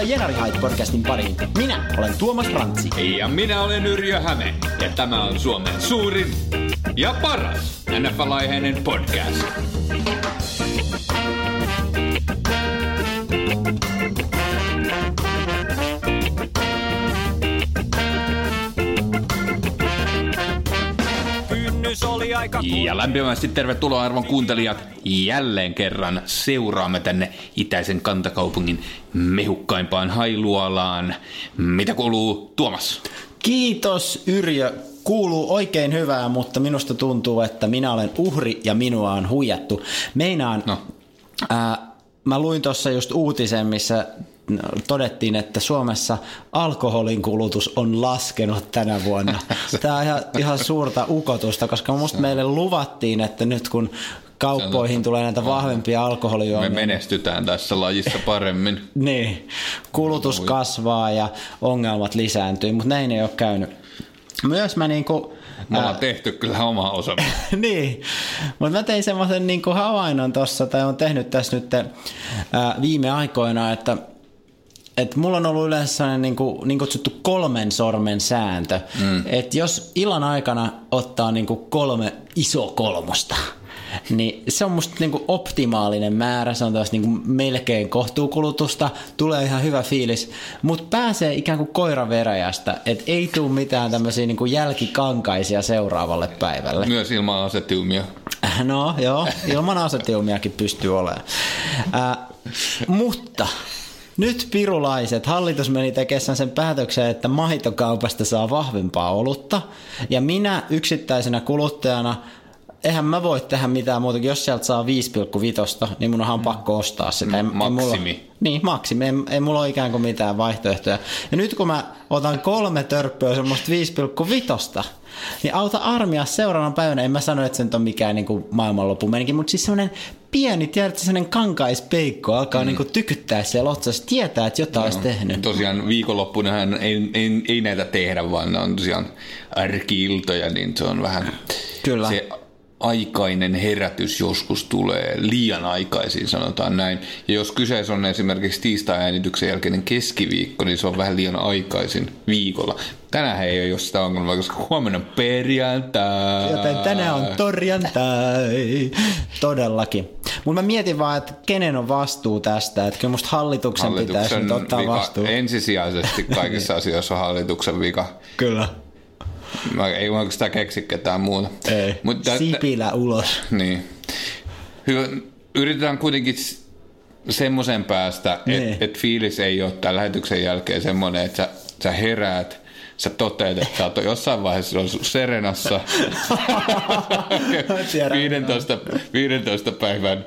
Tervetuloa Jenari Hyde-podcastin pariin. Minä olen Tuomas Rantsi. Ja minä olen Yrjö Häme. Ja tämä on Suomen suurin ja paras NFL-aiheinen podcast. Ja lämpimästi tervetuloa arvon kuuntelijat. Jälleen kerran seuraamme tänne itäisen kantakaupungin mehukkaimpaan hailualaan. Mitä kuuluu Tuomas? Kiitos Yrjö. Kuuluu oikein hyvää, mutta minusta tuntuu, että minä olen uhri ja minua on huijattu. Meinaan, no. ää, mä luin tuossa just uutisen, missä todettiin, että Suomessa alkoholin kulutus on laskenut tänä vuonna. Tämä on ihan, ihan suurta ukotusta, koska musta meille luvattiin, että nyt kun kauppoihin tulee näitä vahvempia alkoholijuomia. Me menestytään tässä lajissa paremmin. niin, kulutus kasvaa ja ongelmat lisääntyy, mutta näin ei ole käynyt. Myös mä niinku... Me ollaan tehty kyllä oma osa. niin, mutta mä tein semmoisen niinku havainnon tuossa, tai on tehnyt tässä nyt ää, viime aikoina, että et mulla on ollut yleensä sellainen niin, kuin, niin kutsuttu kolmen sormen sääntö, mm. että jos illan aikana ottaa niin kuin kolme iso kolmosta, niin se on musta niinku optimaalinen määrä, se on taas niinku melkein kohtuukulutusta, tulee ihan hyvä fiilis, mutta pääsee ikään kuin koira veräjästä, että ei tule mitään tämmöisiä niinku jälkikankaisia seuraavalle päivälle. Myös ilman asetelmia. No joo, ilman asetelmiakin pystyy olemaan. Äh, mutta nyt pirulaiset, hallitus meni tekemään sen päätöksen, että maitokaupasta saa vahvempaa olutta. Ja minä yksittäisenä kuluttajana eihän mä voi tehdä mitään muuta, jos sieltä saa 5,5, niin mun onhan pakko ostaa sitä. Ei, maksimi. Ei mulla, niin, maksimi. Ei, ei mulla ole ikään kuin mitään vaihtoehtoja. Ja nyt kun mä otan kolme törppöä semmoista 5,5, niin auta armia seuraavana päivänä. En mä sano, että se nyt on mikään niin kuin maailmanloppu menikin, mutta siis semmoinen pieni, tiedätkö, sellainen kankaispeikko alkaa mm. niin kuin tykyttää siellä otsassa, tietää, että jotain no, olisi tehnyt. Tosiaan viikonloppunahan ei, ei, ei näitä tehdä, vaan ne on tosiaan arkiiltoja, niin se on vähän... Kyllä. Se aikainen herätys joskus tulee liian aikaisin, sanotaan näin. Ja jos kyseessä on esimerkiksi tiistai-äänityksen jälkeinen keskiviikko, niin se on vähän liian aikaisin viikolla. Tänään ei ole sitä ongelmaa, koska huomenna on perjantai. Joten tänään on torjantai. Todellakin. Mutta mä mietin vaan, että kenen on vastuu tästä. Että kyllä musta hallituksen, hallituksen pitäisi nyt ottaa vika, vastuu. Ensisijaisesti kaikissa asioissa on hallituksen vika. Kyllä. Mä ei oikeastaan keksi ketään muuta. Ei. Mutta, Sipilä ulos. Niin. Hyvä. Yritetään kuitenkin semmoisen päästä, että niin. et fiilis ei ole tämän lähetyksen jälkeen semmoinen, että sä, sä heräät, sä toteat, että sä oot jossain vaiheessa Serenassa 15, 15 päivän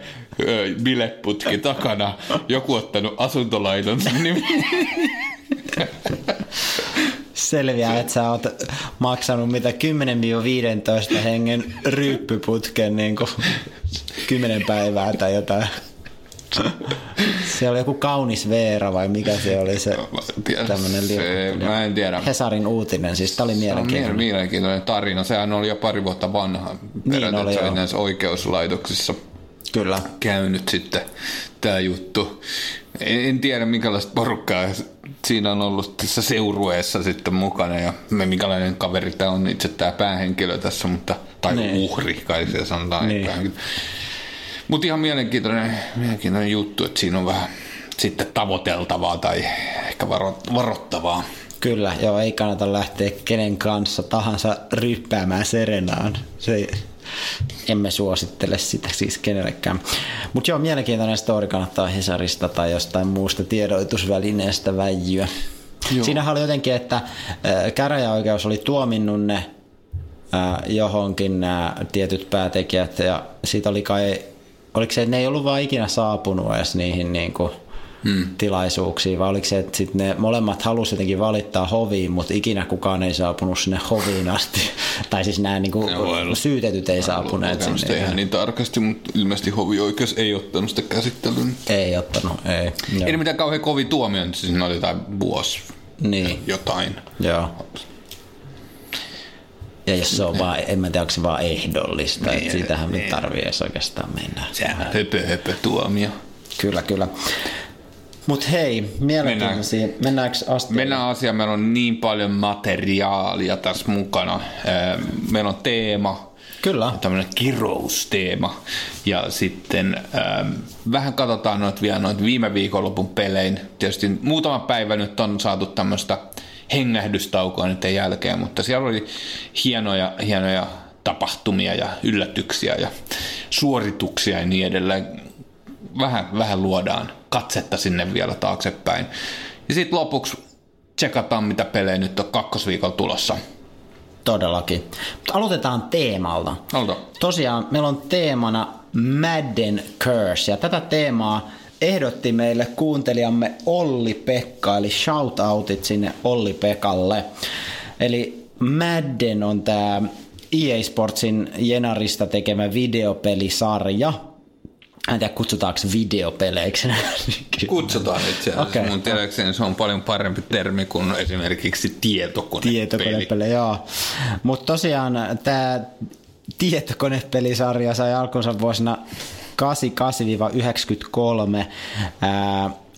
bileputki takana, joku ottanut asuntolaiton nimi selviää, että sä oot maksanut mitä 10-15 hengen ryyppyputken niin kuin 10 päivää tai jotain. Se oli joku kaunis Veera vai mikä se oli se tämmöinen se, Mä en tiedä. Hesarin uutinen, siis tämä oli mielenkiintoinen. Se on mielenkiintoinen tarina. Sehän oli jo pari vuotta vanha. Niin oli, se oli näissä oikeuslaitoksissa Kyllä. käynyt sitten tämä juttu. En, en tiedä minkälaista porukkaa siinä on ollut tässä seurueessa sitten mukana ja me minkälainen kaveri tämä on itse tämä päähenkilö tässä, mutta, tai. Niin. uhri kai se sanotaan. Niin. Mutta ihan mielenkiintoinen, mielenkiintoinen juttu, että siinä on vähän sitten tavoiteltavaa tai ehkä varo, varoittavaa. Kyllä, joo, ei kannata lähteä kenen kanssa tahansa ryppäämään Serenaan. Se emme suosittele sitä siis kenellekään. Mutta joo, mielenkiintoinen story kannattaa Hesarista tai jostain muusta tiedotusvälineestä väijyä. Joo. Siinähän oli jotenkin, että käräjäoikeus oli tuominnut ne johonkin nämä tietyt päätekijät ja siitä oli kai, oliko se, että ne ei ollut vaan ikinä saapunut edes niihin niin kuin hmm. tilaisuuksiin, vai oliko se, että sit ne molemmat halusivat jotenkin valittaa hoviin, mutta ikinä kukaan ei saapunut sinne hoviin asti. tai siis nämä niin kuin, syytetyt ei saapuneet sinne. Ei ihan niin tarkasti, mutta ilmeisesti hovioikeus ei ottanut sitä käsittelyyn. Ei ottanut, ei. Joo. Ei mitään kauhean kovin tuomio, siis oli jotain vuosi niin. jotain. Joo. Ja jos se on vaan, en mä tiedä, onko se vaan ehdollista, niin, että siitähän niin. me tarvii edes oikeastaan mennä. Sehän on höpö, höpö tuomio. Kyllä, kyllä. Mutta hei, mielenkiintoisia. Mennään, Mennäänkö asiaan? Mennään asiaan. Meillä on niin paljon materiaalia tässä mukana. Meillä on teema. Kyllä. Tämmöinen kirousteema. Ja sitten ähm, vähän katsotaan noita vielä noita viime viikonlopun pelein. Tietysti muutama päivä nyt on saatu tämmöistä hengähdystaukoa nyt jälkeen, mutta siellä oli hienoja, hienoja tapahtumia ja yllätyksiä ja suorituksia ja niin edelleen. Vähän, vähän luodaan katsetta sinne vielä taaksepäin. Ja sitten lopuksi tsekataan, mitä pelejä nyt on kakkosviikolla tulossa. Todellakin. Mutta aloitetaan teemalla. Aloita. Tosiaan meillä on teemana Madden Curse, ja tätä teemaa ehdotti meille kuuntelijamme Olli Pekka, eli shoutoutit sinne Olli Pekalle. Eli Madden on tämä EA Sportsin Jenarista tekemä videopelisarja, en tiedä, kutsutaanko videopeleiksi. Kutsutaan itse asiassa. Okay. Mun tiedäkseni se on paljon parempi termi kuin esimerkiksi tietokonepeli. Tietokonepeli, joo. Mutta tosiaan tämä tietokonepelisarja sai alkunsa vuosina 88-93.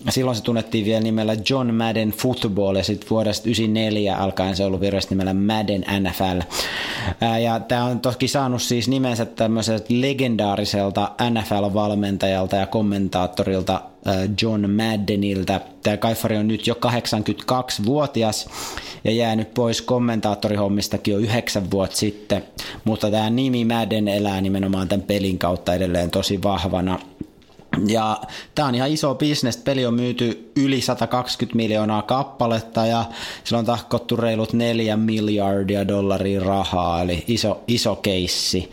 Silloin se tunnettiin vielä nimellä John Madden Football ja sitten vuodesta 1994 alkaen se on ollut virallisesti nimellä Madden NFL. Ja tämä on toki saanut siis nimensä tämmöiseltä legendaariselta NFL-valmentajalta ja kommentaattorilta John Maddenilta. Tämä Kaifari on nyt jo 82-vuotias ja jäänyt pois kommentaattorihommistakin jo yhdeksän vuotta sitten, mutta tämä nimi Madden elää nimenomaan tämän pelin kautta edelleen tosi vahvana. Ja tämä on ihan iso bisnes. Peli on myyty yli 120 miljoonaa kappaletta ja sillä on tahkottu reilut 4 miljardia dollaria rahaa, eli iso, iso keissi.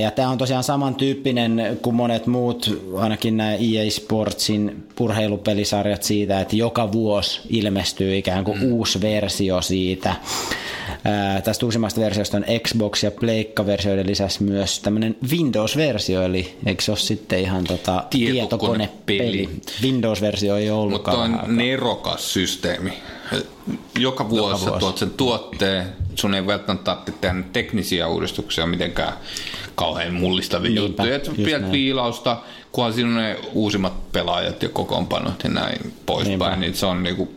Ja tämä on tosiaan samantyyppinen kuin monet muut, ainakin nämä EA Sportsin purheilupelisarjat siitä, että joka vuosi ilmestyy ikään kuin mm. uusi versio siitä. Ää, tästä uusimmasta versiosta on Xbox- ja Pleikka-versioiden lisäksi myös tämmöinen Windows-versio, eli eikö se ole sitten ihan tota tietokonepeli? Windows-versio ei ollutkaan. Mutta on nerokas systeemi. Joka vuosi, Joka vuosi. tuot sen tuotteen, sun ei välttämättä tarvitse tehdä teknisiä uudistuksia mitenkään kauhean mullistavia Niinpä, juttuja. Et pientä viilausta, kunhan siinä on ne uusimmat pelaajat ja kokoonpanot ja näin poispäin, niin se on niinku,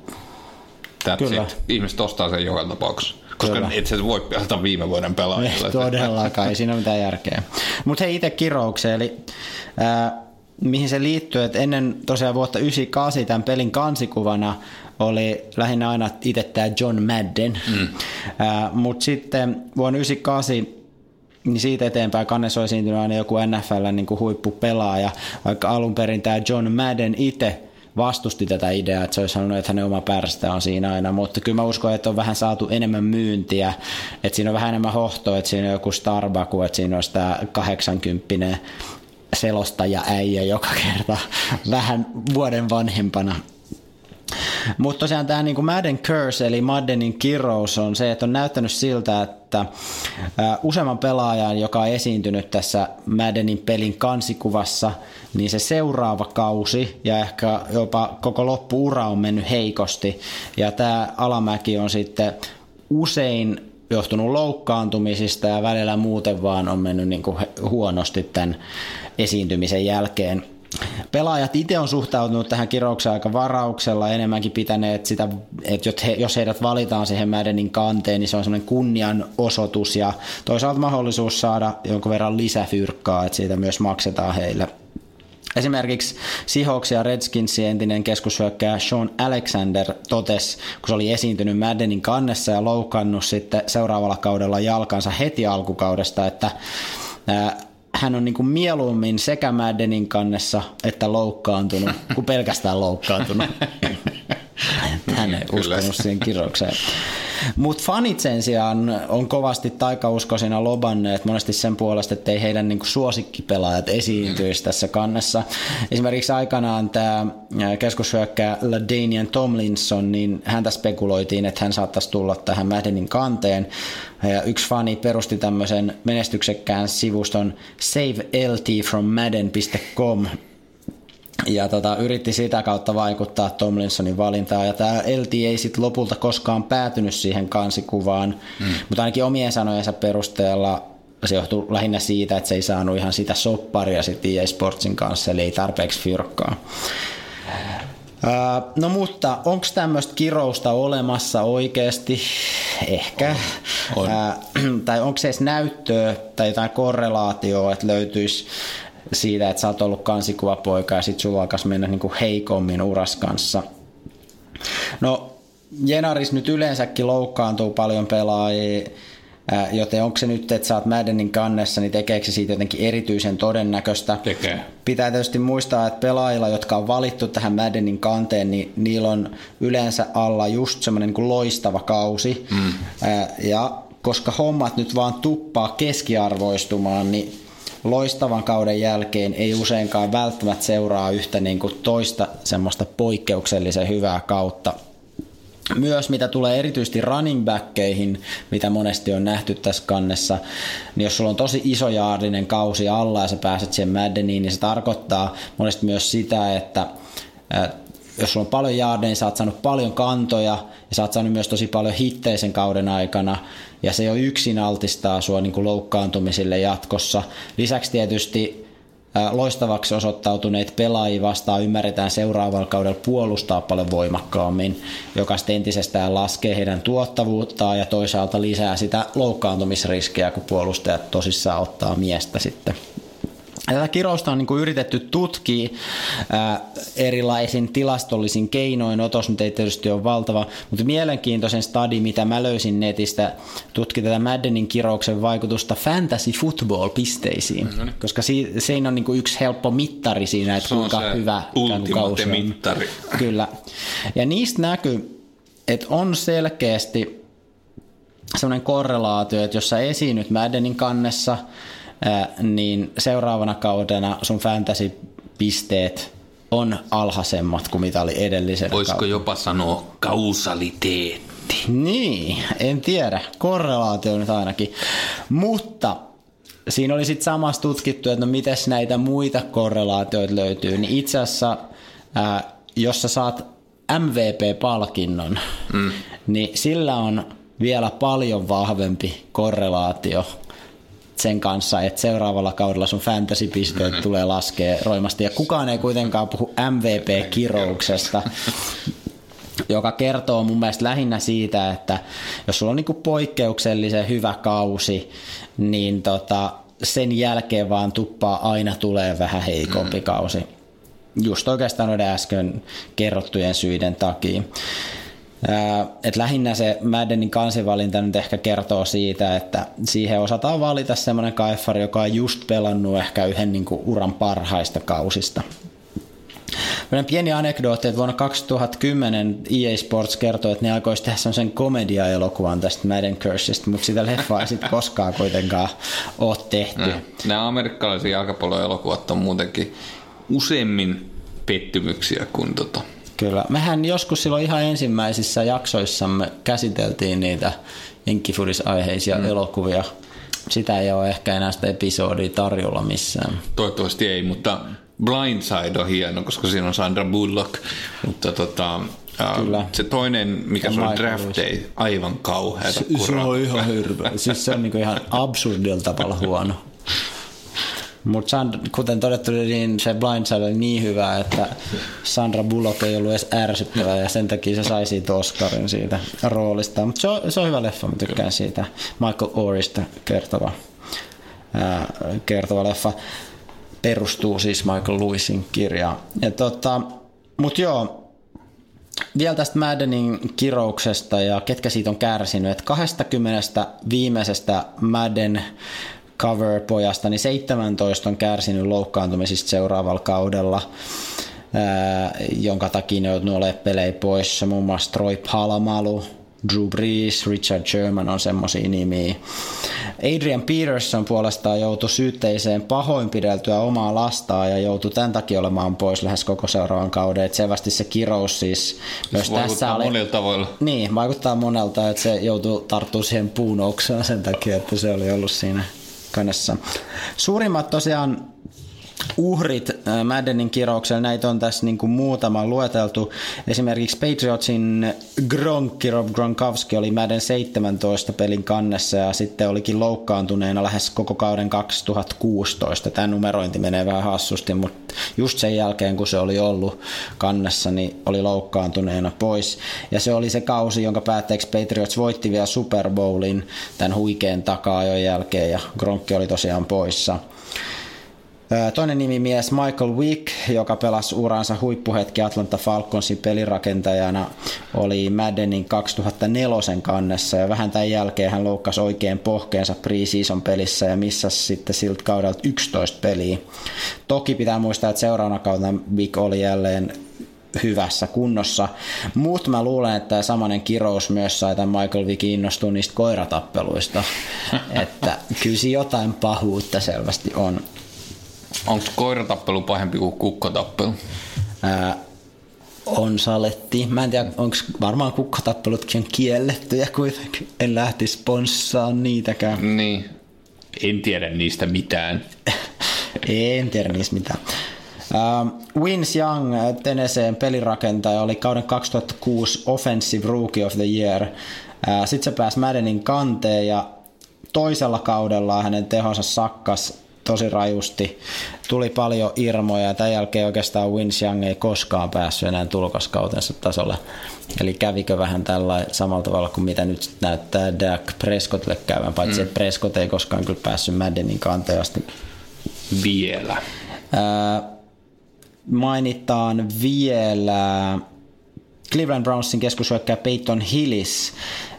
that's Kyllä. it. Ihmiset ostaa sen joka tapauksessa. Koska Kyllä. et sä voi pelata viime vuoden pelaajille. Ei todellakaan, ei siinä ole mitään järkeä. Mutta hei itse kiroukseen, eli äh, mihin se liittyy, että ennen tosiaan vuotta 98 tämän pelin kansikuvana oli lähinnä aina itse tämä John Madden, mm. äh, mutta sitten vuonna 98 niin siitä eteenpäin kannessa on esiintynyt aina joku NFL niin kuin huippupelaaja, vaikka alun perin tämä John Madden itse vastusti tätä ideaa, että se olisi sanonut, että hänen oma pärstä on siinä aina, mutta kyllä mä uskon, että on vähän saatu enemmän myyntiä, että siinä on vähän enemmän hohtoa, että siinä on joku Starbucks, että siinä olisi tämä 80 selostaja äijä joka kerta vähän vuoden vanhempana mutta tosiaan tämä niin Madden Curse, eli Maddenin kirous on se, että on näyttänyt siltä, että useamman pelaajan, joka on esiintynyt tässä Maddenin pelin kansikuvassa, niin se seuraava kausi ja ehkä jopa koko loppuura on mennyt heikosti. Ja tämä alamäki on sitten usein johtunut loukkaantumisista ja välillä muuten vaan on mennyt niin kuin huonosti tämän esiintymisen jälkeen. Pelaajat itse on suhtautunut tähän kiroukseen aika varauksella, enemmänkin pitäneet sitä, että jos heidät valitaan siihen Maddenin kanteen, niin se on semmoinen kunnianosoitus ja toisaalta mahdollisuus saada jonkun verran lisäfyrkkaa, että siitä myös maksetaan heille. Esimerkiksi Seahawks ja Redskinsin entinen keskushyökkäjä Sean Alexander totesi, kun se oli esiintynyt Maddenin kannessa ja loukannut sitten seuraavalla kaudella jalkansa heti alkukaudesta, että hän on niin kuin mieluummin sekä Maddenin kannessa että loukkaantunut, kuin pelkästään loukkaantunut. hän ei uskonut siihen kiroukseen. Mutta fanit sen sijaan on kovasti taikauskoisina lobanneet monesti sen puolesta, että ei heidän niinku suosikkipelaajat esiintyisi tässä kannessa. Esimerkiksi aikanaan tämä keskushyökkääjä Danian Tomlinson, niin häntä spekuloitiin, että hän saattaisi tulla tähän Maddenin kanteen. Ja yksi fani perusti tämmöisen menestyksekkään sivuston saveltfrommadden.com, ja tota, yritti sitä kautta vaikuttaa Tomlinsonin valintaan. Ja tämä LT ei sitten lopulta koskaan päätynyt siihen kansikuvaan, mm. mutta ainakin omien sanojensa perusteella se johtuu lähinnä siitä, että se ei saanut ihan sitä sopparia sitten EA Sportsin kanssa, eli ei tarpeeksi fyrkkaa. No mutta onko tämmöistä kirousta olemassa oikeasti? Ehkä. On. Ää, tai onko se edes näyttöä tai jotain korrelaatioa, että löytyisi siitä, että sä oot ollut kansikuvapoika ja sit sulla alkaisi mennä niin kuin heikommin uras kanssa. No Jenaris nyt yleensäkin loukkaantuu paljon pelaajia, joten onko se nyt, että sä oot Maddenin kannessa, niin tekeekö se siitä jotenkin erityisen todennäköistä? Tekee. Pitää tietysti muistaa, että pelaajilla, jotka on valittu tähän Maddenin kanteen, niin niillä on yleensä alla just semmoinen niin loistava kausi. Mm. Ja koska hommat nyt vaan tuppaa keskiarvoistumaan, niin loistavan kauden jälkeen ei useinkaan välttämättä seuraa yhtä niin kuin toista semmoista poikkeuksellisen hyvää kautta. Myös mitä tulee erityisesti running backkeihin, mitä monesti on nähty tässä kannessa, niin jos sulla on tosi iso jaardinen kausi alla ja sä pääset siihen Maddeniin, niin se tarkoittaa monesti myös sitä, että jos sulla on paljon jaardeja, niin sä oot saanut paljon kantoja ja sä oot saanut myös tosi paljon hittejä sen kauden aikana ja se jo yksin altistaa sua niin kuin loukkaantumisille jatkossa. Lisäksi tietysti loistavaksi osoittautuneet pelaajia vastaan ymmärretään seuraavalla kaudella puolustaa paljon voimakkaammin, joka sitten entisestään laskee heidän tuottavuuttaan ja toisaalta lisää sitä loukkaantumisriskiä, kun puolustajat tosissaan ottaa miestä sitten Tätä kirousta on niin kuin yritetty tutkia ää, erilaisin tilastollisin keinoin. Otos nyt ei tietysti ole valtava, mutta mielenkiintoisen stadi, mitä mä löysin netistä, tutki tätä Maddenin kirouksen vaikutusta fantasy football pisteisiin, mm-hmm. koska si- se on niin kuin yksi helppo mittari siinä, että kuinka hyvä kausi on. mittari. Kyllä. Ja niistä näkyy, että on selkeästi sellainen korrelaatio, että jos sä esiinnyt Maddenin kannessa – niin seuraavana kaudena sun fantasy-pisteet on alhaisemmat kuin mitä oli edellisen Voisiko kauden. jopa sanoa kausaliteetti? Niin, en tiedä. Korrelaatio nyt ainakin. Mutta siinä oli sitten samassa tutkittu, että no mites näitä muita korrelaatioita löytyy. Niin itse asiassa, ää, jos sä saat MVP-palkinnon, mm. niin sillä on vielä paljon vahvempi korrelaatio sen kanssa, että seuraavalla kaudella sun fantasy-pisteet mm-hmm. tulee laskea roimasti. Ja kukaan ei kuitenkaan puhu MVP-kirouksesta, joka kertoo mun mielestä lähinnä siitä, että jos sulla on niinku poikkeuksellisen hyvä kausi, niin tota, sen jälkeen vaan tuppaa aina tulee vähän heikompi mm. kausi. Just oikeastaan noiden äsken kerrottujen syiden takia. Et lähinnä se Maddenin kansivalinta nyt ehkä kertoo siitä, että siihen osataan valita semmoinen kaifari, joka on just pelannut ehkä yhden niin kuin uran parhaista kausista. Meidän pieni anekdootti, että vuonna 2010 EA Sports kertoi, että ne aikoisi tehdä semmoisen komedia-elokuvan tästä Madden Curseista, mutta sitä leffaa ei sitten koskaan kuitenkaan ole tehty. Nämä amerikkalaisia jalkapalloelokuvat on muutenkin useimmin pettymyksiä kuin tota, Kyllä. Mehän joskus silloin ihan ensimmäisissä jaksoissamme käsiteltiin niitä jenkkifudis-aiheisia mm. elokuvia. Sitä ei ole ehkä enää sitä episodia tarjolla missään. Toivottavasti ei, mutta Blindside on hieno, koska siinä on Sandra Bullock. Mutta tota, Kyllä. Se toinen, mikä se on Draft Day, aivan kauhea. Se, se on ihan hirveä. Siis se on niinku ihan absurdilla tavalla huono. Mutta kuten todettu, niin se Blindside oli niin hyvä, että Sandra Bullock ei ollut edes ärsyttävä ja sen takia se sai siitä Oscarin siitä roolista. Mutta se, on, se on hyvä leffa, mä tykkään siitä. Michael Orista kertova, ää, kertova leffa. Perustuu siis Michael Lewisin kirjaan. tota, Mutta joo, vielä tästä Maddenin kirouksesta ja ketkä siitä on kärsinyt. Et 20 viimeisestä Madden cover-pojasta, niin 17 on kärsinyt loukkaantumisista seuraavalla kaudella, ää, jonka takia ne on olemaan pelejä poissa. Muun muassa Troy Palamalu, Drew Brees, Richard Sherman on semmoisia nimiä. Adrian Peterson puolestaan joutui syytteiseen pahoinpideltyä omaa lastaa ja joutui tämän takia olemaan pois lähes koko seuraavan kauden. Et selvästi se kirous siis myös tässä oli... monilla tavoilla. Niin, vaikuttaa monelta, että se joutuu tarttumaan siihen puun oksaan sen takia, että se oli ollut siinä. Suurimmat tosiaan uhrit äh, Maddenin kirouksella, näitä on tässä niin kuin muutama lueteltu. Esimerkiksi Patriotsin Gronk, Rob Gronkowski oli Madden 17 pelin kannessa ja sitten olikin loukkaantuneena lähes koko kauden 2016. Tämä numerointi menee vähän hassusti, mutta just sen jälkeen kun se oli ollut kannessa, niin oli loukkaantuneena pois. Ja se oli se kausi, jonka päätteeksi Patriots voitti vielä Super Bowlin tämän huikean takaa jälkeen ja Gronkki oli tosiaan poissa. Toinen nimimies Michael Wick, joka pelasi uransa huippuhetki Atlanta Falconsin pelirakentajana, oli Maddenin 2004 kannessa ja vähän tämän jälkeen hän loukkasi oikein pohkeensa preseason pelissä ja missasi sitten siltä kaudelta 11 peliä. Toki pitää muistaa, että seuraavana kautta Wick oli jälleen hyvässä kunnossa. Mutta mä luulen, että tämä samanen kirous myös sai tämän Michael Vick innostua niistä koiratappeluista. että kyllä jotain pahuutta selvästi on. Onko koiratappelu pahempi kuin kukkotappelu? Ää, on saletti. Mä en tiedä, onko varmaan kukkotappelutkin on kiellettyjä kuitenkin. En lähti sponssaan niitäkään. Niin. En tiedä niistä mitään. en tiedä niistä mitään. Uh, Wins Young, Tenneseen pelirakentaja, oli kauden 2006 Offensive Rookie of the Year. Uh, Sitten se pääsi Maddenin kanteen ja toisella kaudella hänen tehonsa sakkas tosi rajusti. Tuli paljon irmoja ja tämän jälkeen oikeastaan Wins Young ei koskaan päässyt enää tulokaskautensa tasolle. Eli kävikö vähän tällä samalla tavalla kuin mitä nyt näyttää Dak Prescottille käyvän, paitsi mm. että Prescott ei koskaan kyllä päässyt Maddenin kanteen asti. Vielä. Ää, mainitaan vielä Cleveland Brownsin keskushyökkäjä Peyton Hillis,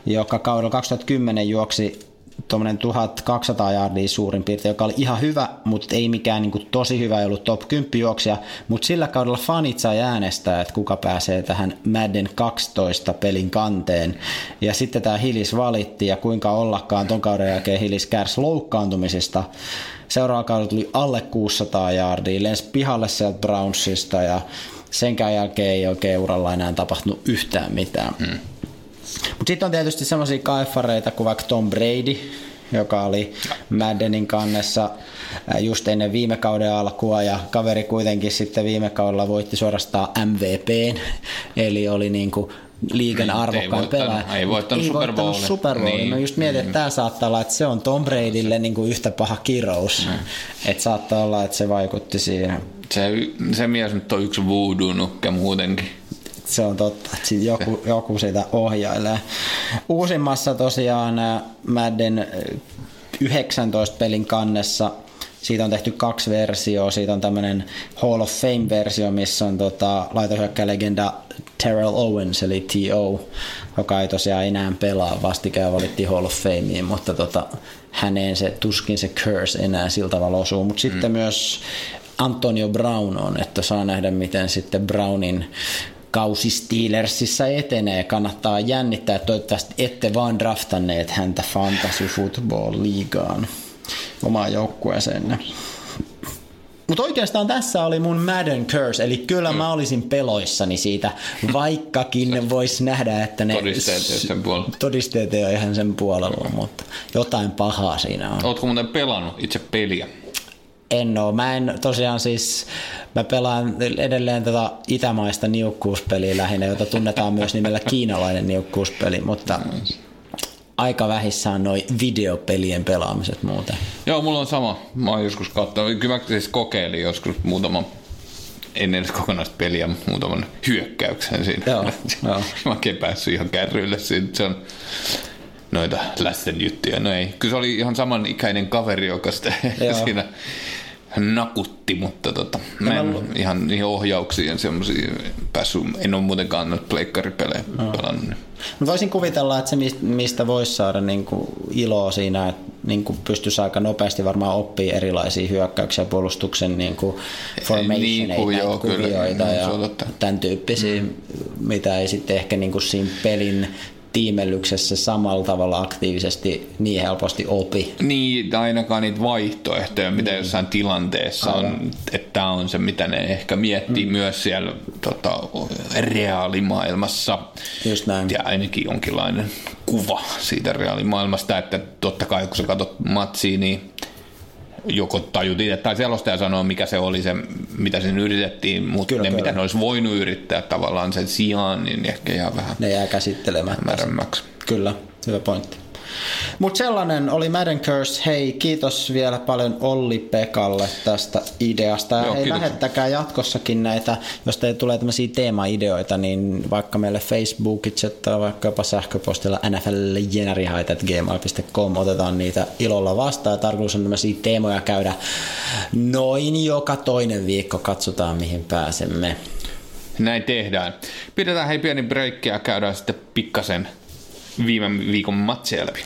joka kaudella 2010 juoksi tuommoinen 1200 jardia suurin piirtein, joka oli ihan hyvä, mutta ei mikään niin kuin, tosi hyvä, ei ollut top 10 juoksia, mutta sillä kaudella fanit sai äänestää, että kuka pääsee tähän Madden 12 pelin kanteen. Ja sitten tämä Hillis valitti ja kuinka ollakaan ton kauden jälkeen Hillis kärsi loukkaantumisista. Seuraava kaudella tuli alle 600 jardia, lensi pihalle sieltä Brownsista ja senkään jälkeen ei oikein uralla enää tapahtunut yhtään mitään. Hmm. Mutta sitten on tietysti semmoisia kaifareita kuin vaikka Tom Brady, joka oli Maddenin kannessa äh, just ennen viime kauden alkua ja kaveri kuitenkin sitten viime kaudella voitti suorastaan MVP, eli oli niin kuin liigan niin, arvokkain pelaaja. Ei voittanut Super Bowl. Super Bowl. Niin. Mä just mietin, että mm. tämä saattaa olla, että se on Tom Bradylle niin kuin yhtä paha kirous. Mm. Että saattaa olla, että se vaikutti siihen. Se, se mies nyt on yksi voodoo-nukke muutenkin se on totta, että joku, joku sitä ohjailee. Uusimmassa tosiaan äh, Madden 19 äh, pelin kannessa siitä on tehty kaksi versioa. Siitä on tämmöinen Hall of Fame-versio, missä on tota, legenda Terrell Owens, eli T.O., joka ei tosiaan enää pelaa. Vastikään valittiin Hall of Fameen, mutta tota, häneen se tuskin se curse enää sillä tavalla osuu. Mutta mm. sitten myös Antonio Brown on, että saa nähdä miten sitten Brownin kausi Steelersissa etenee. Kannattaa jännittää, toivottavasti ette vaan draftanneet häntä Fantasy Football Liigaan omaan joukkueeseenne. Mutta oikeastaan tässä oli mun Madden Curse, eli kyllä mm. mä olisin peloissani siitä, vaikkakin voisi nähdä, että ne todisteet, sen puolella. todisteet ei ole ihan sen puolella, mutta jotain pahaa siinä on. Ootko muuten pelannut itse peliä? En oo. Mä en tosiaan siis, mä pelaan edelleen tätä itämaista niukkuuspeliä lähinnä, jota tunnetaan myös nimellä kiinalainen niukkuuspeli, mutta aika vähissä on noin videopelien pelaamiset muuten. Joo, mulla on sama. Mä oon joskus katsonut. Kyllä mä siis kokeilin joskus muutama en edes kokonaista peliä, muutaman hyökkäyksen siinä. Joo, joo. mä oikein päässyt ihan kärryille. Se on noita lasten juttuja. No ei. Kyllä se oli ihan samanikäinen kaveri, joka sitä siinä nakutti, mutta tota, mä en ollut ihan niihin ohjauksiin semmoisiin päässyt, en ole muutenkaan noita pleikkaripelejä no. pelannut. Mä voisin kuvitella, että se mistä voisi saada niin kuin iloa siinä, että niin kuin pystyisi aika nopeasti varmaan oppia erilaisia hyökkäyksiä puolustuksen niin kuin formationeita, niin, joo, kuvioita kyllä, ja tämän tyyppisiä, mm. mitä ei sitten ehkä niin kuin siinä pelin tiimellyksessä samalla tavalla aktiivisesti niin helposti opi. Niin, ainakaan niitä vaihtoehtoja, mitä mm. jossain tilanteessa Aivan. on, että tämä on se, mitä ne ehkä miettii mm. myös siellä tota, reaalimaailmassa. Just näin. Ja ainakin jonkinlainen kuva siitä reaalimaailmasta, että totta kai kun sä katsot matsia, niin joko tajut itse tai selostaja sanoo, mikä se oli se, mitä sen yritettiin, mutta kyllä, ne, kyllä. mitä ne olisi voinut yrittää tavallaan sen sijaan, niin ehkä jää vähän ne jää käsittelemättä. Kyllä, hyvä pointti. Mutta sellainen oli Madden Curse. Hei, kiitos vielä paljon Olli Pekalle tästä ideasta. Joo, Hei, lähettäkää jatkossakin näitä, jos teille tulee tämmöisiä teemaideoita, niin vaikka meille Facebookitse tai vaikka jopa sähköpostilla nfljenärihaitat.gmail.com otetaan niitä ilolla vastaan. Ja tarkoitus on tämmöisiä teemoja käydä noin joka toinen viikko. Katsotaan, mihin pääsemme. Näin tehdään. Pidetään hei pieni breikki ja käydään sitten pikkasen viime viikon matseja läpi.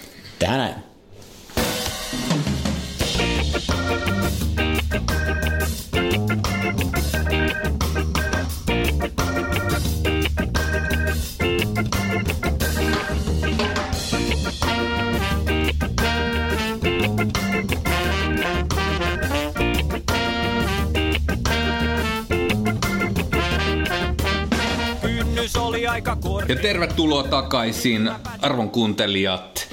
Tänään. Ja tervetuloa takaisin arvon kuuntelijat.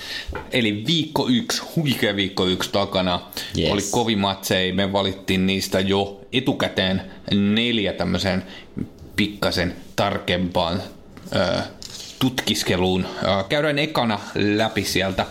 Eli viikko yksi, huikea viikko yksi takana. Yes. Oli kovin matsei. Me valittiin niistä jo etukäteen neljä tämmöisen pikkasen tarkempaan tutkiskeluun. Käydään ekana läpi sieltä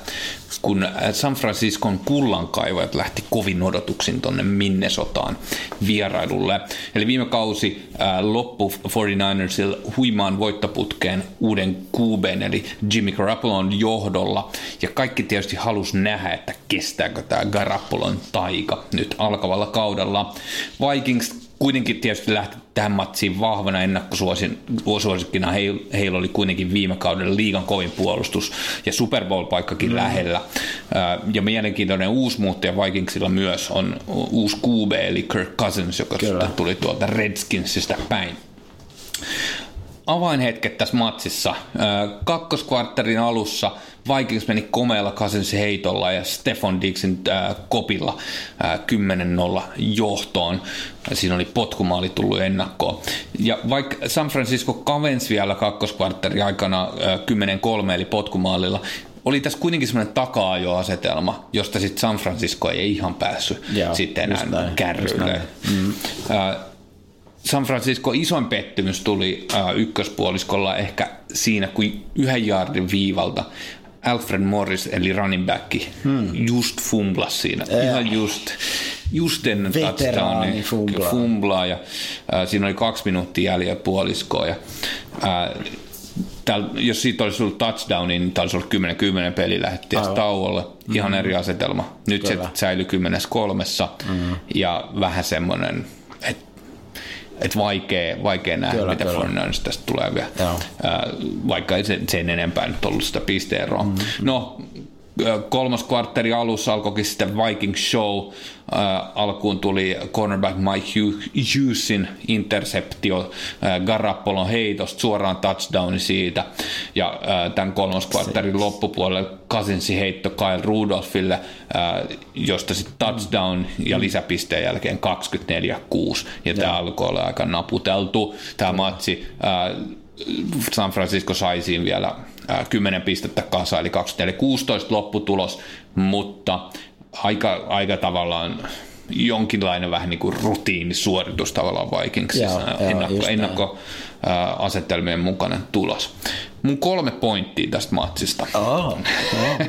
kun San Franciscon kullankaivajat lähti kovin odotuksin tonne Minnesotaan vierailulle. Eli viime kausi ää, loppu 49ersilla huimaan voittoputkeen uuden QBn eli Jimmy Garoppolon johdolla. Ja kaikki tietysti halus nähdä, että kestääkö tämä Garoppolon taika nyt alkavalla kaudella. Vikings kuitenkin tietysti lähti tähän matsiin vahvana ennakkosuosikkina. Heillä oli kuitenkin viime kaudella liigan kovin puolustus ja Super Bowl-paikkakin mm. lähellä. Ja mielenkiintoinen uusi muuttaja Vikingsilla myös on uusi QB eli Kirk Cousins, joka tuli tuolta Redskinsista päin avainhetket tässä matsissa. Kakkoskvartterin alussa Vikings meni komealla Cousinsin heitolla ja Stefan Dixin kopilla äh, 10-0 johtoon. Siinä oli potkumaali tullut ennakkoon. Ja vaikka San Francisco kavensi vielä kakkoskvartterin aikana äh, 10-3 eli potkumaalilla, oli tässä kuitenkin semmoinen taka-ajoasetelma, josta sitten San Francisco ei ihan päässyt Joo, sitten enää kärryille. Mm. San Francisco isoin pettymys tuli äh, ykköspuoliskolla ehkä siinä, kun yhden jaardin viivalta Alfred Morris, eli running back, hmm. just fumblas siinä. Äh. Ihan just, just ennen touchdownia. Fumblaa. fumblaa ja, äh, siinä oli kaksi minuuttia jäljellä puoliskoa. Ja, äh, täällä, jos siitä olisi ollut touchdown, niin tämä olisi ollut 10-10 peli lähettiin tauolle. Ihan mm-hmm. eri asetelma. Nyt Kyllä. se säilyi 10-3 mm-hmm. ja vähän semmoinen, et vaikea, vaikea nähdä, kyllä, mitä Fernandes tästä tulee vielä, Joo. vaikka ei sen, sen enempää nyt ollut sitä pisteeroa. Mm-hmm. No, kolmas kvartteri alussa alkoikin sitten Viking Show. Äh, alkuun tuli cornerback Mike Hughesin interceptio äh, Garapolon heitosta suoraan touchdowni siitä. Ja äh, tämän kolmas kvartterin loppupuolelle Cousinsi heitto Kyle Rudolphille, äh, josta sitten touchdown ja lisäpisteen jälkeen 24-6. Ja tämä alkoi olla aika naputeltu tämä matsi. Äh, San Francisco sai siinä vielä 10 pistettä kasa, eli 16 lopputulos, mutta aika, aika tavallaan jonkinlainen vähän niin kuin rutiinisuoritus tavallaan Vikingsissa, ennakko, ennakko asetelmien mukainen tulos. Mun kolme pointtia tästä matsista. Oh, oh,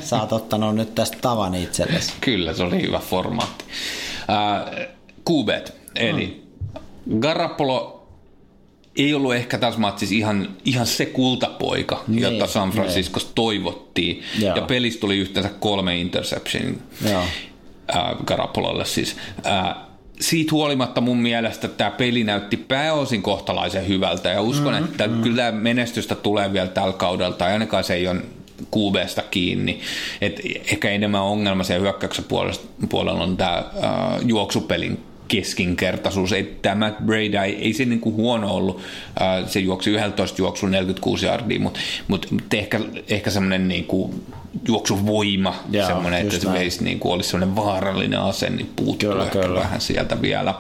sä oot ottanut nyt tästä tavan itsellesi. Kyllä, se oli hyvä formaatti. Uh, Kubet, eli hmm. Garapolo ei ollut ehkä tässä matsissa ihan, ihan se kultapoika, niin, jota San Franciscosta niin. toivottiin. Joo. Ja pelistä tuli yhteensä kolme interception äh, Garapololle siis. Äh, siitä huolimatta mun mielestä tämä peli näytti pääosin kohtalaisen hyvältä ja uskon, mm-hmm. että mm-hmm. kyllä menestystä tulee vielä tällä kaudella tai ainakaan se ei ole QBstä kiinni. Et ehkä enemmän ongelma siellä hyökkäyksen puolella on tämä äh, juoksupelin keskinkertaisuus. Ei, tämä Matt Brady ei, ei se niin kuin huono ollut. Se juoksi 11 juoksun 46 yardia, mutta mut, mut ehkä, ehkä semmoinen niin kuin juoksuvoima, Joo, semmoinen, että se veisi niin kuin olisi semmoinen vaarallinen ase, niin puuttuu Kyllä, kyllä. vähän sieltä vielä.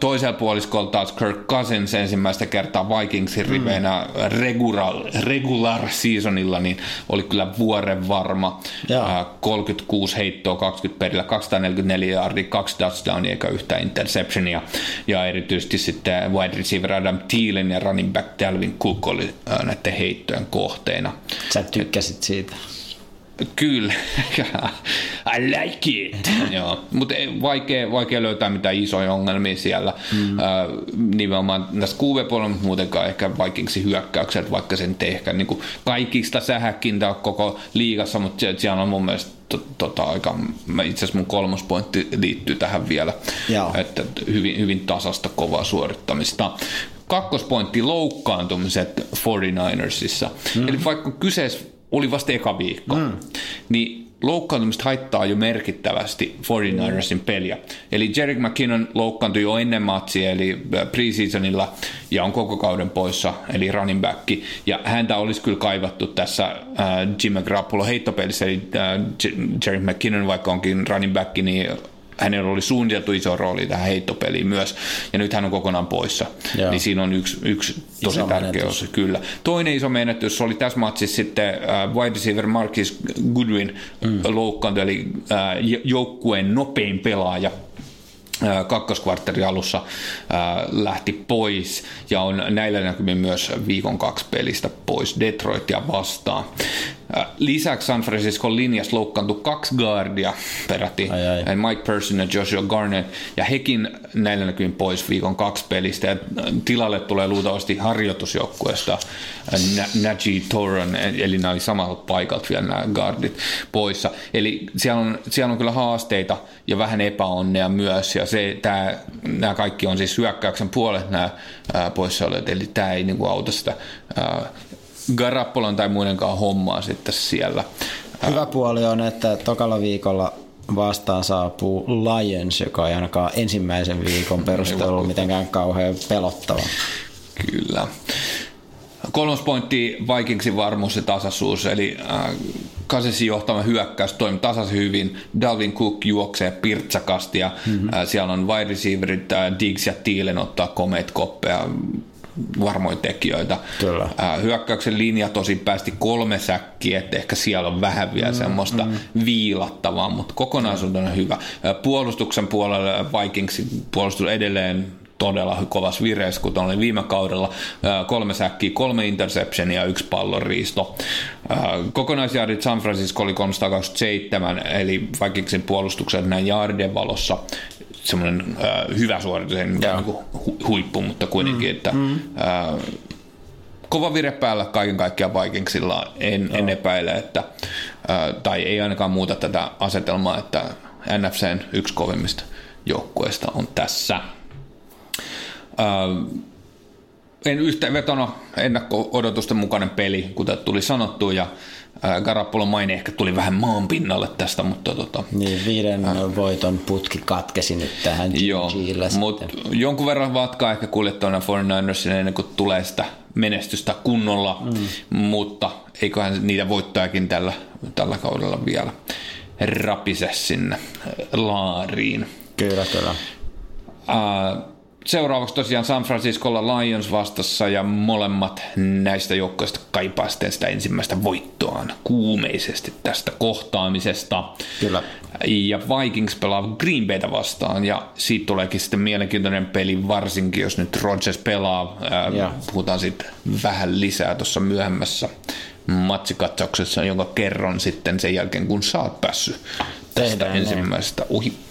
Toisella puoliskolla taas Kirk Cousins ensimmäistä kertaa Vikingsin riveinä regular, regular seasonilla, niin oli kyllä vuoren varma. Ää, 36 heittoa, 20 perillä, 244 yardia, kaksi touchdownia eikä yhtään interceptionia. Ja erityisesti sitten wide receiver Adam Thielen ja running back Dalvin Cook oli näiden heittojen kohteena. Sä tykkäsit siitä. Kyllä, I like it. Joo, mutta vaikea, vaikea löytää mitään isoja ongelmia siellä. Mm. Äh, nimenomaan tästä QV-puolella, mutta muutenkaan ehkä Vikingsin hyökkäykset, vaikka sen ei ehkä niin kuin kaikista sähäkintä koko liigassa, mutta siellä on mun mielestä to, tota, aika, itse asiassa mun kolmas pointti liittyy tähän vielä, Joo. että hyvin, hyvin tasasta kovaa suorittamista. Kakkospointti loukkaantumiset 49ersissa. Mm. Eli vaikka kyseessä oli vasta eka viikko, mm. niin loukkaantumista haittaa jo merkittävästi 49ersin peliä. Eli Jerick McKinnon loukkaantui jo ennen matsia, eli preseasonilla, ja on koko kauden poissa, eli running back. Ja häntä olisi kyllä kaivattu tässä äh, Jimmy Garoppolo heittopelissä, eli äh, Jerick McKinnon, vaikka onkin running back, niin hänellä oli suunniteltu iso rooli tähän heittopeliin myös, ja nyt hän on kokonaan poissa. Joo. Niin siinä on yksi, yksi tosi Iso tärkeä menetys. osa, kyllä. Toinen iso menetys oli tässä matsissa sitten äh, wide receiver Marcus Goodwin mm. loukkaantui, eli äh, j- joukkueen nopein pelaaja äh, kakkoskvartteri alussa äh, lähti pois ja on näillä näkymin myös viikon kaksi pelistä pois Detroitia vastaan. Lisäksi San Francisco linjas loukkaantui kaksi guardia peräti, Ai, ai. Mike Person ja Joshua Garnett, ja hekin näillä näkymin pois viikon kaksi pelistä, ja tilalle tulee luultavasti harjoitusjoukkueesta äh, Na- Najee Toran, eli nämä oli samalta paikalta vielä nämä guardit poissa. Eli siellä on, siellä on kyllä haasteita ja vähän epäonnea myös, ja se, tämä, nämä kaikki on siis hyökkäyksen puolet nämä ää, poissaolijat, eli tämä ei niinku auta sitä ää, Garappolan tai muidenkaan hommaa sitten siellä. Hyvä puoli on, että tokalla viikolla vastaan saapuu Lions, joka ei ainakaan ensimmäisen viikon perusteella ollut mitenkään kauhean pelottava. Kyllä. Kolmas pointti, Vikingsin varmuus ja tasaisuus, eli äh, Kasesin johtama hyökkäys toimi tasaisen hyvin. Dalvin Cook juoksee pirtsakasti ja mm-hmm. äh, siellä on wide receiverit, äh, Diggs ja Thielen ottaa komeet koppeja, varmoja tekijöitä. Kyllä. Hyökkäyksen linja tosi päästi kolme säkkiä, että ehkä siellä on vähän vielä mm, semmoista mm. viilattavaa, mutta kokonaisuutena hyvä. Puolustuksen puolella Vikingsin puolustus edelleen todella kovassa vireessä, kuten oli viime kaudella. Kolme säkkiä, kolme interceptionia ja yksi pallon riisto. Äh, Kokonaisjaardit San Francisco oli 327, eli Vikingsin puolustuksen näin jaardien valossa semmoinen äh, hyvä suoritus, ei mikään niinku hu- huippu, mutta kuitenkin, mm. että äh, kova vire päällä kaiken kaikkiaan Vikingsilla. En, en epäile, että, ää, tai ei ainakaan muuta tätä asetelmaa, että NFCn yksi kovimmista joukkueista on tässä. Ää, en yhteenvetona ennakko-odotusten mukainen peli, kuten tuli sanottu, ja ää, Garappolon maine ehkä tuli vähän maan pinnalle tästä, mutta tota, Niin viiden voiton putki katkesi nyt tähän Joo, mutta jonkun verran vatkaa ehkä kuljettavana 49ersin ennen kuin tulee sitä menestystä kunnolla, mm. mutta eiköhän niitä voittajakin tällä, tällä kaudella vielä rapise sinne laariin. Kyllä, kyllä. Ää, Seuraavaksi tosiaan San Franciscolla Lions vastassa ja molemmat näistä joukkoista kaipaa sitten sitä ensimmäistä voittoaan kuumeisesti tästä kohtaamisesta. Kyllä. Ja Vikings pelaa Green Baytä vastaan ja siitä tuleekin sitten mielenkiintoinen peli, varsinkin jos nyt Rodgers pelaa. Ää, puhutaan sitten vähän lisää tuossa myöhemmässä matsikatsauksessa, jonka kerron sitten sen jälkeen, kun sä oot päässyt tästä Tehdään ensimmäisestä ohi.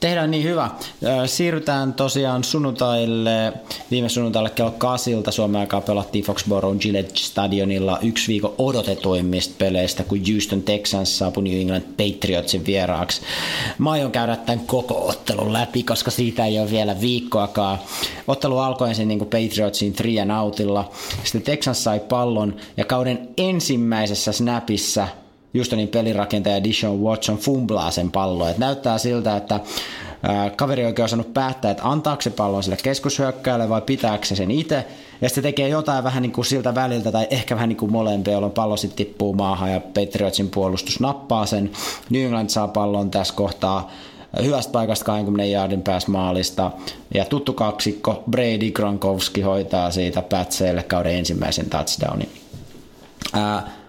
Tehdään niin hyvä. Siirrytään tosiaan sunnuntaille. Viime sunnuntaille kello 8 Suomen aikaa pelattiin Foxborough Gillette Stadionilla yksi viikon odotetuimmista peleistä, kun Houston Texans saapui New England Patriotsin vieraaksi. Mä aion käydä tämän koko ottelun läpi, koska siitä ei ole vielä viikkoakaan. Ottelu alkoi ensin niin kuin Patriotsin three and outilla. Sitten Texans sai pallon ja kauden ensimmäisessä snapissa Houstonin pelirakentaja Dishon Watson fumblaa sen pallon. Et näyttää siltä, että kaveri oikein osannut päättää, että antaako se pallon sille keskushyökkääjälle vai pitääkö se sen itse. Ja sitten tekee jotain vähän niin kuin siltä väliltä tai ehkä vähän niin kuin molempia, jolloin pallo sitten tippuu maahan ja Patriotsin puolustus nappaa sen. New England saa pallon tässä kohtaa hyvästä paikasta 20 jaardin päässä maalista. Ja tuttu kaksikko Brady Gronkowski hoitaa siitä Patseille kauden ensimmäisen touchdownin. Ää,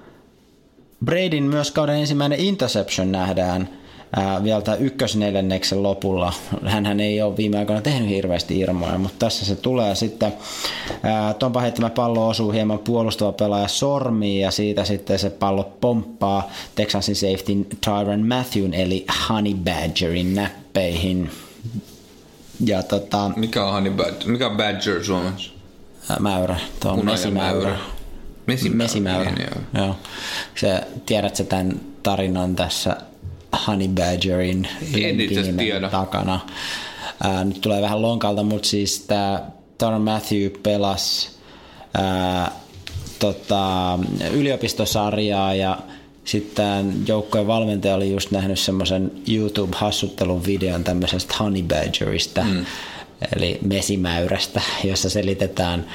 Bradyn myös kauden ensimmäinen interception nähdään ää, vielä tämän ykkösneljänneksen lopulla. Hänhän ei ole viime aikoina tehnyt hirveästi irmoja, mutta tässä se tulee sitten. Ää, Tompa heittämä pallo osuu hieman puolustava pelaaja sormiin ja siitä sitten se pallo pomppaa Texansin safety Tyron Matthewn eli Honey Badgerin näppeihin. Ja tota, Mikä on honey badger? Mikä on badger suomessa? mäyrä, tuo mäyrä. Mesimäyrä. Mesimäyrä. Niin, joo. Joo. Se, tiedätkö tämän tarinan tässä Honey Badgerin lempinimen takana? Ää, nyt tulee vähän lonkalta, mutta siis tämä Tyron Matthew pelasi ää, tota, yliopistosarjaa ja sitten joukkojen valmentaja oli just nähnyt semmoisen YouTube-hassuttelun videon tämmöisestä Honey Badgerista, mm. eli mesimäyrästä, jossa selitetään,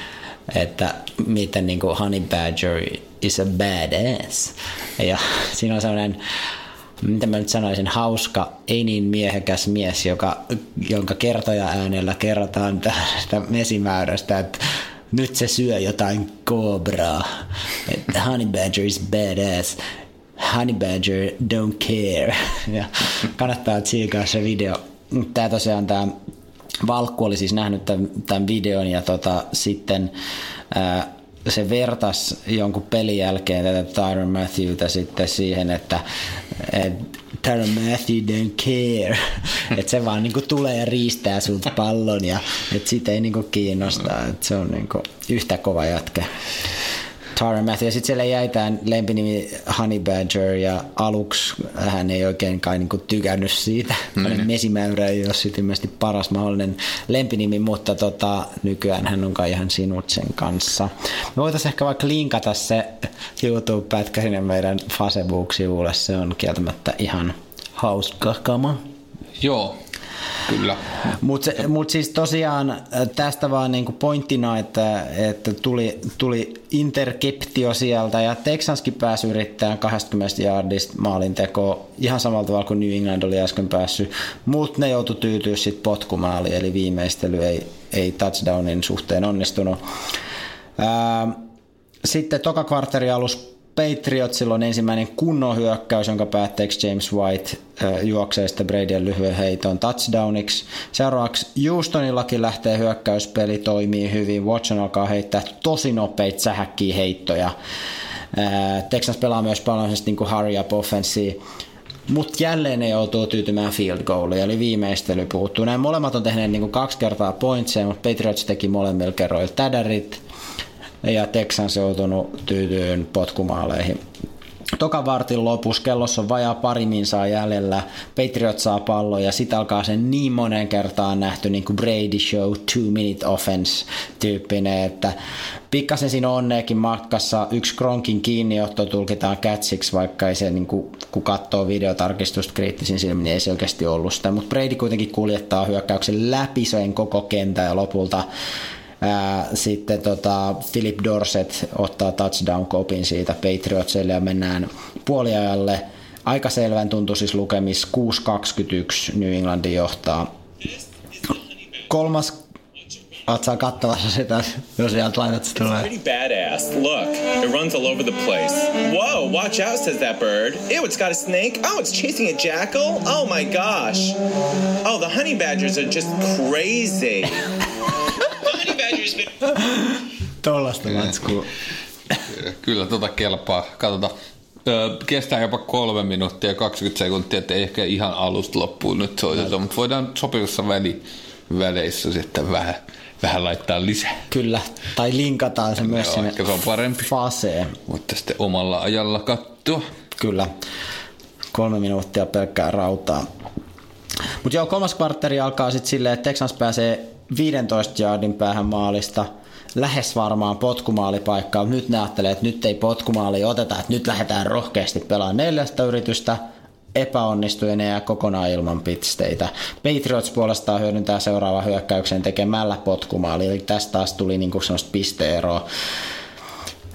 että miten niin kuin Honey Badger is a badass. Ja siinä on sellainen mitä mä nyt sanoisin, hauska, ei niin miehekäs mies, joka, jonka kertoja äänellä kerrotaan tästä mesimäärästä, että nyt se syö jotain kobraa. Honey Badger is badass. Honey Badger don't care. Ja kannattaa tsiikaa se video. Tää tosiaan tämä Valkku oli siis nähnyt tämän, tämän videon ja tota, sitten ää, se vertas jonkun pelin jälkeen tätä Tyron Matthewta sitten siihen, että et, Tyron Matthew don't care. että se vaan niinku tulee ja riistää sulta pallon ja että siitä ei niinku kiinnosta. että se on niinku yhtä kova jätkä. Tyron Matthew. Ja sitten siellä jäi tämän lempinimi Honey Badger ja aluksi hän ei oikein kai niinku tykännyt siitä. Hänen mesimäyrä ei ole sitten ilmeisesti paras mahdollinen lempinimi, mutta tota, nykyään hän on kai ihan sinut sen kanssa. Me voitaisiin ehkä vaikka linkata se YouTube-pätkä sinne meidän Facebook-sivulle. Se on kieltämättä ihan hauska kama. Joo, kyllä. Mutta mut siis tosiaan tästä vaan niinku pointtina, että, että tuli, tuli interkeptio sieltä ja Texanskin pääsi yrittämään 20 yardista maalintekoa ihan samalla tavalla kuin New England oli äsken päässyt, mutta ne joutui tyytyä sitten potkumaaliin, eli viimeistely ei, ei touchdownin suhteen onnistunut. Ää, sitten toka kvarteri alus Patriotsilla on ensimmäinen kunnon hyökkäys, jonka päätteeksi James White juoksee sitten Bradyn lyhyen heiton touchdowniksi. Seuraavaksi Houstonillakin lähtee hyökkäyspeli, toimii hyvin. Watson alkaa heittää tosi nopeita sähäkkiä heittoja. Texas pelaa myös paljon niin kuin hurry up offensia. Mutta jälleen ne joutuu tyytymään field goaliin, eli viimeistely puuttuu. Nämä molemmat on tehneet niin kuin kaksi kertaa pointseja, mutta Patriots teki molemmilla kerroilla tädärit ja Texans joutunut tyytyyn potkumaaleihin. Toka vartin lopussa kellossa on vajaa pari minsaa jäljellä, Patriot saa pallon ja sit alkaa sen niin monen kertaan nähty niin kuin Brady Show two minute offense tyyppinen, että pikkasen siinä onneekin matkassa. Yksi Kronkin kiinniotto tulkitaan catchiksi, vaikka ei se niin kuin, kun katsoo videotarkistusta kriittisin silmin, niin ei se oikeasti ollut sitä, mutta Brady kuitenkin kuljettaa hyökkäyksen läpi sen koko kentän ja lopulta Sitten tota, Philip Dorset ottaa touchdown-kopin siitä Patriotsille ja mennään puoliajalle. Aika selvän tuntui siis lukemis 6.21 New Englandin johtaa. Kolmas Oot sä kattavassa sitä, jos sieltä laitat se tulee. Pretty badass. Look, it runs all over the place. Whoa, watch out, says that bird. Ew, it's got a snake. Oh, it's chasing a jackal. Oh my gosh. Oh, the honey badgers are just crazy. Tollasta matskua. Kyllä tota kelpaa. Katsotaan. Kestää jopa kolme minuuttia ja 20 sekuntia, että ei ehkä ihan alusta loppuun nyt soiteta, mutta voidaan sopivassa väli, väleissä sitten vähän, vähän laittaa lisää. Kyllä, tai linkataan se myös Joo, sinne se on parempi. faseen. Mutta sitten omalla ajalla katsoa. Kyllä. Kolme minuuttia pelkkää rautaa. Mutta joo, kolmas kvartteri alkaa sitten silleen, että Texans pääsee 15 jaardin päähän maalista. Lähes varmaan potkumaalipaikkaa. Nyt ne ajattelee, että nyt ei potkumaali oteta, että nyt lähdetään rohkeasti pelaamaan neljästä yritystä. epäonnistui ja kokonaan ilman pisteitä. Patriots puolestaan hyödyntää seuraavan hyökkäyksen tekemällä potkumaali, eli tästä taas tuli niinku semmoista pisteeroa.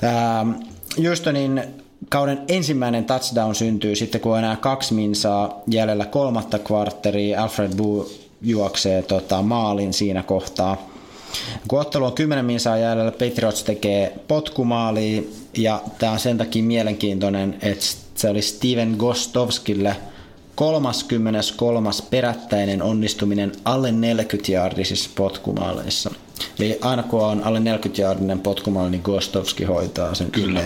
Ähm, kauden ensimmäinen touchdown syntyy sitten, kun on enää kaksi minsaa jäljellä kolmatta kvartteria. Alfred Boo juoksee tota, maalin siinä kohtaa. Kun ottelu on 10 minsaa jäljellä, Patriots tekee potkumaali ja tämä on sen takia mielenkiintoinen, että se oli Steven Gostovskille 33. perättäinen onnistuminen alle 40 yardisissa potkumaaleissa. Eli aina kun on alle 40 yardinen potkumaali, niin Gostovski hoitaa sen. Kyllä.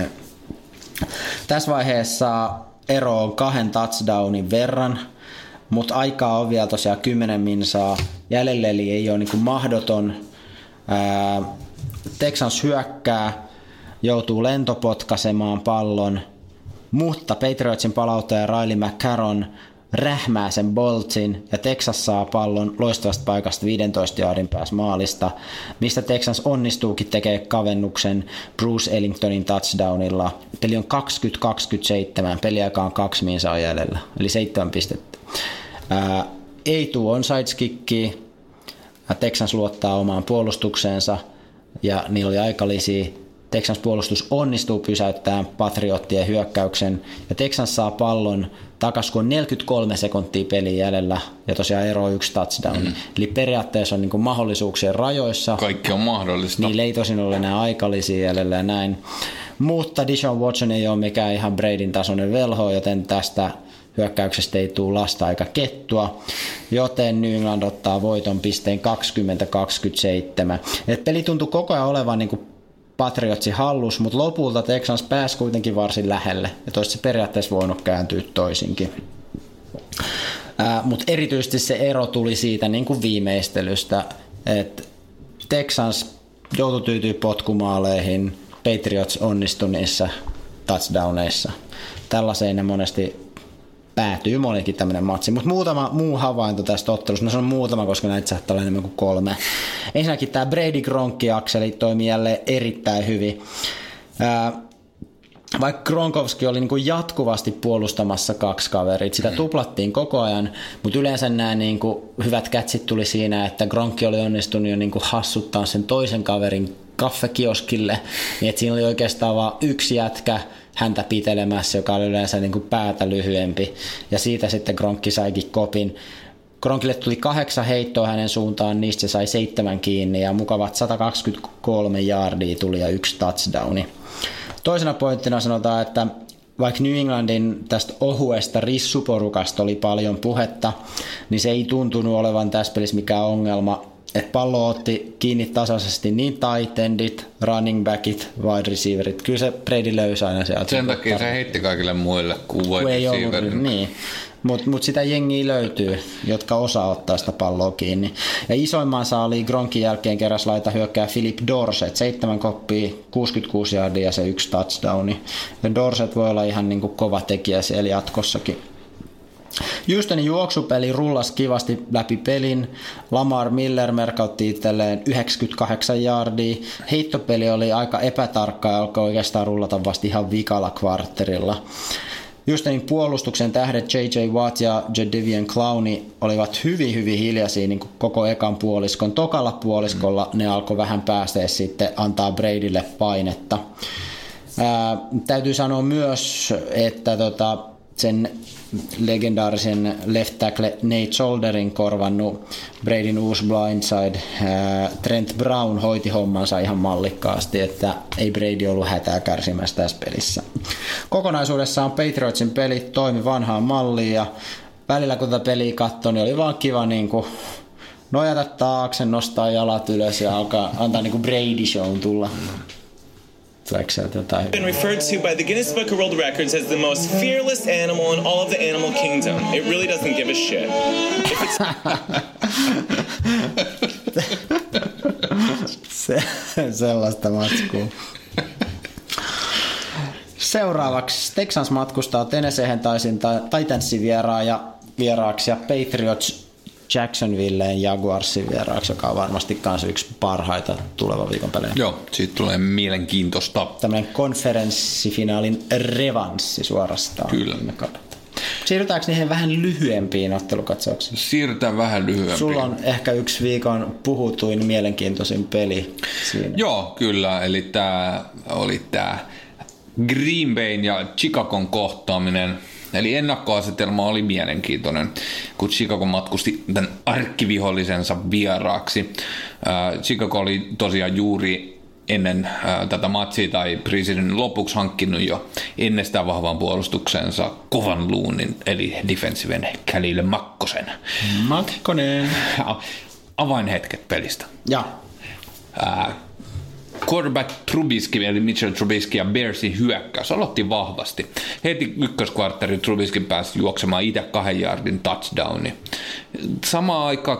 Tässä vaiheessa ero on kahden touchdownin verran, mutta aikaa on vielä tosiaan 10 minsaa jäljellä, eli ei ole niin mahdoton. Ää, Texans hyökkää, joutuu lentopotkaisemaan pallon, mutta Patriotsin palauttaja Riley McCarron rähmää sen boltsin ja Texas saa pallon loistavasta paikasta 15 jaardin päässä maalista, mistä Texas onnistuukin tekemään kavennuksen Bruce Ellingtonin touchdownilla. Peli on 20-27, peliaika on kaksi minsaa jäljellä, eli seitsemän pistettä. Ää, ei tuu onside Texas luottaa omaan puolustukseensa ja niillä oli aikalisia Texans puolustus onnistuu pysäyttämään Patriottien hyökkäyksen ja Texans saa pallon takas, kun on 43 sekuntia peliä jäljellä ja tosiaan ero yksi touchdown. Mm. Eli periaatteessa on niin mahdollisuuksien rajoissa. Kaikki on mahdollista. Niillä ei tosin ole enää aikalisia jäljellä ja näin. Mutta Dishon Watson ei ole mikään ihan Bradyn tasoinen velho, joten tästä hyökkäyksestä ei tule lasta aika kettua, joten New England ottaa voiton pisteen 20-27. Et peli tuntui koko ajan olevan niin kuin Patriotsi hallus, mutta lopulta Texans pääsi kuitenkin varsin lähelle, ja toista se periaatteessa voinut kääntyä toisinkin. Mutta erityisesti se ero tuli siitä niin kuin viimeistelystä, että Texans joutui tyytyy potkumaaleihin, Patriots onnistui niissä touchdowneissa. Tällaiseen ne monesti päätyy monikin tämmöinen matsi. Mutta muutama muu havainto tästä ottelusta, no se on muutama, koska näitä saattaa olla enemmän kuin kolme. Ensinnäkin tämä Brady Gronkki-akseli toimi jälleen erittäin hyvin. Ää, vaikka Gronkowski oli niin kuin jatkuvasti puolustamassa kaksi kaverit, sitä tuplattiin koko ajan, mutta yleensä nämä niin kuin hyvät kätsit tuli siinä, että Gronkki oli onnistunut jo niin kuin hassuttaa sen toisen kaverin kaffekioskille, niin että siinä oli oikeastaan vain yksi jätkä, häntä pitelemässä, joka oli yleensä niin kuin päätä lyhyempi. Ja siitä sitten Gronkki saikin kopin. Gronkille tuli kahdeksan heittoa hänen suuntaan, niistä se sai seitsemän kiinni ja mukavat 123 yardia tuli ja yksi touchdowni. Toisena pointtina sanotaan, että vaikka New Englandin tästä ohuesta rissuporukasta oli paljon puhetta, niin se ei tuntunut olevan tässä pelissä mikään ongelma että pallo otti kiinni tasaisesti niin tight endit, running backit, wide receiverit. Kyllä se Brady löysi aina sieltä. Sen takia se heitti kaikille muille kuin wide receiver. Niin. Mutta mut sitä jengiä löytyy, jotka osaa ottaa sitä palloa kiinni. Ja isoimman saali Gronkin jälkeen keräs laita hyökkää Philip Dorset, seitsemän koppia, 66 yardia ja se yksi touchdowni. Ja Dorset voi olla ihan niinku kova tekijä siellä jatkossakin. Houstonin juoksupeli rullasi kivasti läpi pelin. Lamar Miller merkautti itselleen 98 yardia. Heittopeli oli aika epätarkka ja alkoi oikeastaan rullata vasta ihan vikalla kvartterilla. Houstonin puolustuksen tähdet J.J. Watt ja Jadavian Clowny olivat hyvin hyvin hiljaisia niin koko ekan puoliskon. Tokalla puoliskolla ne alkoi vähän päästä sitten antaa Bradylle painetta. Ää, täytyy sanoa myös, että tota, sen legendaarisen left tackle Nate Solderin korvannut Bradyn uusi blindside. Trent Brown hoiti hommansa ihan mallikkaasti, että ei Brady ollut hätää kärsimässä tässä pelissä. Kokonaisuudessaan Patriotsin pelit toimi vanhaan malliin ja välillä kun tätä peliä katsoi, niin oli vaan kiva niin kuin nojata taakse, nostaa jalat ylös ja alkaa antaa niin kuin Brady Shown tulla. Been referred to by the Guinness Book of World Records as the most fearless animal in all of the animal kingdom. It really doesn't give a shit. Se, sellaista matskua. Seuraavaksi Texans matkustaa Tennesseehen taisin Titansin vieraaksi ja Patriots Jacksonvilleen Jaguarsin vieraaksi, joka on varmasti myös yksi parhaita tulevan viikon pelejä. Joo, siitä tulee mielenkiintoista. Tämmöinen konferenssifinaalin revanssi suorastaan. Kyllä. Siirrytäänkö niihin vähän lyhyempiin ottelukatsauksiin? Siirrytään vähän lyhyempiin. Sulla on ehkä yksi viikon puhutuin mielenkiintoisin peli siinä. Joo, kyllä. Eli tämä oli tämä Green Bayn ja Chicagon kohtaaminen. Eli ennakkoasetelma oli mielenkiintoinen, kun Chicago matkusti tämän arkkivihollisensa vieraaksi. Äh, Chicago oli tosiaan juuri ennen äh, tätä matsia tai presidentin lopuksi hankkinut jo ennestään vahvan puolustuksensa kovan luunin, eli defensiven Khalil Makkosen. Makkonen. Avainhetket pelistä. Ja. Äh, quarterback Trubisky, eli Mitchell Trubisky ja Bearsin hyökkäys aloitti vahvasti. Heti ykköskvartteri Trubisky pääsi juoksemaan itse kahden yardin touchdowni. Samaan aikaan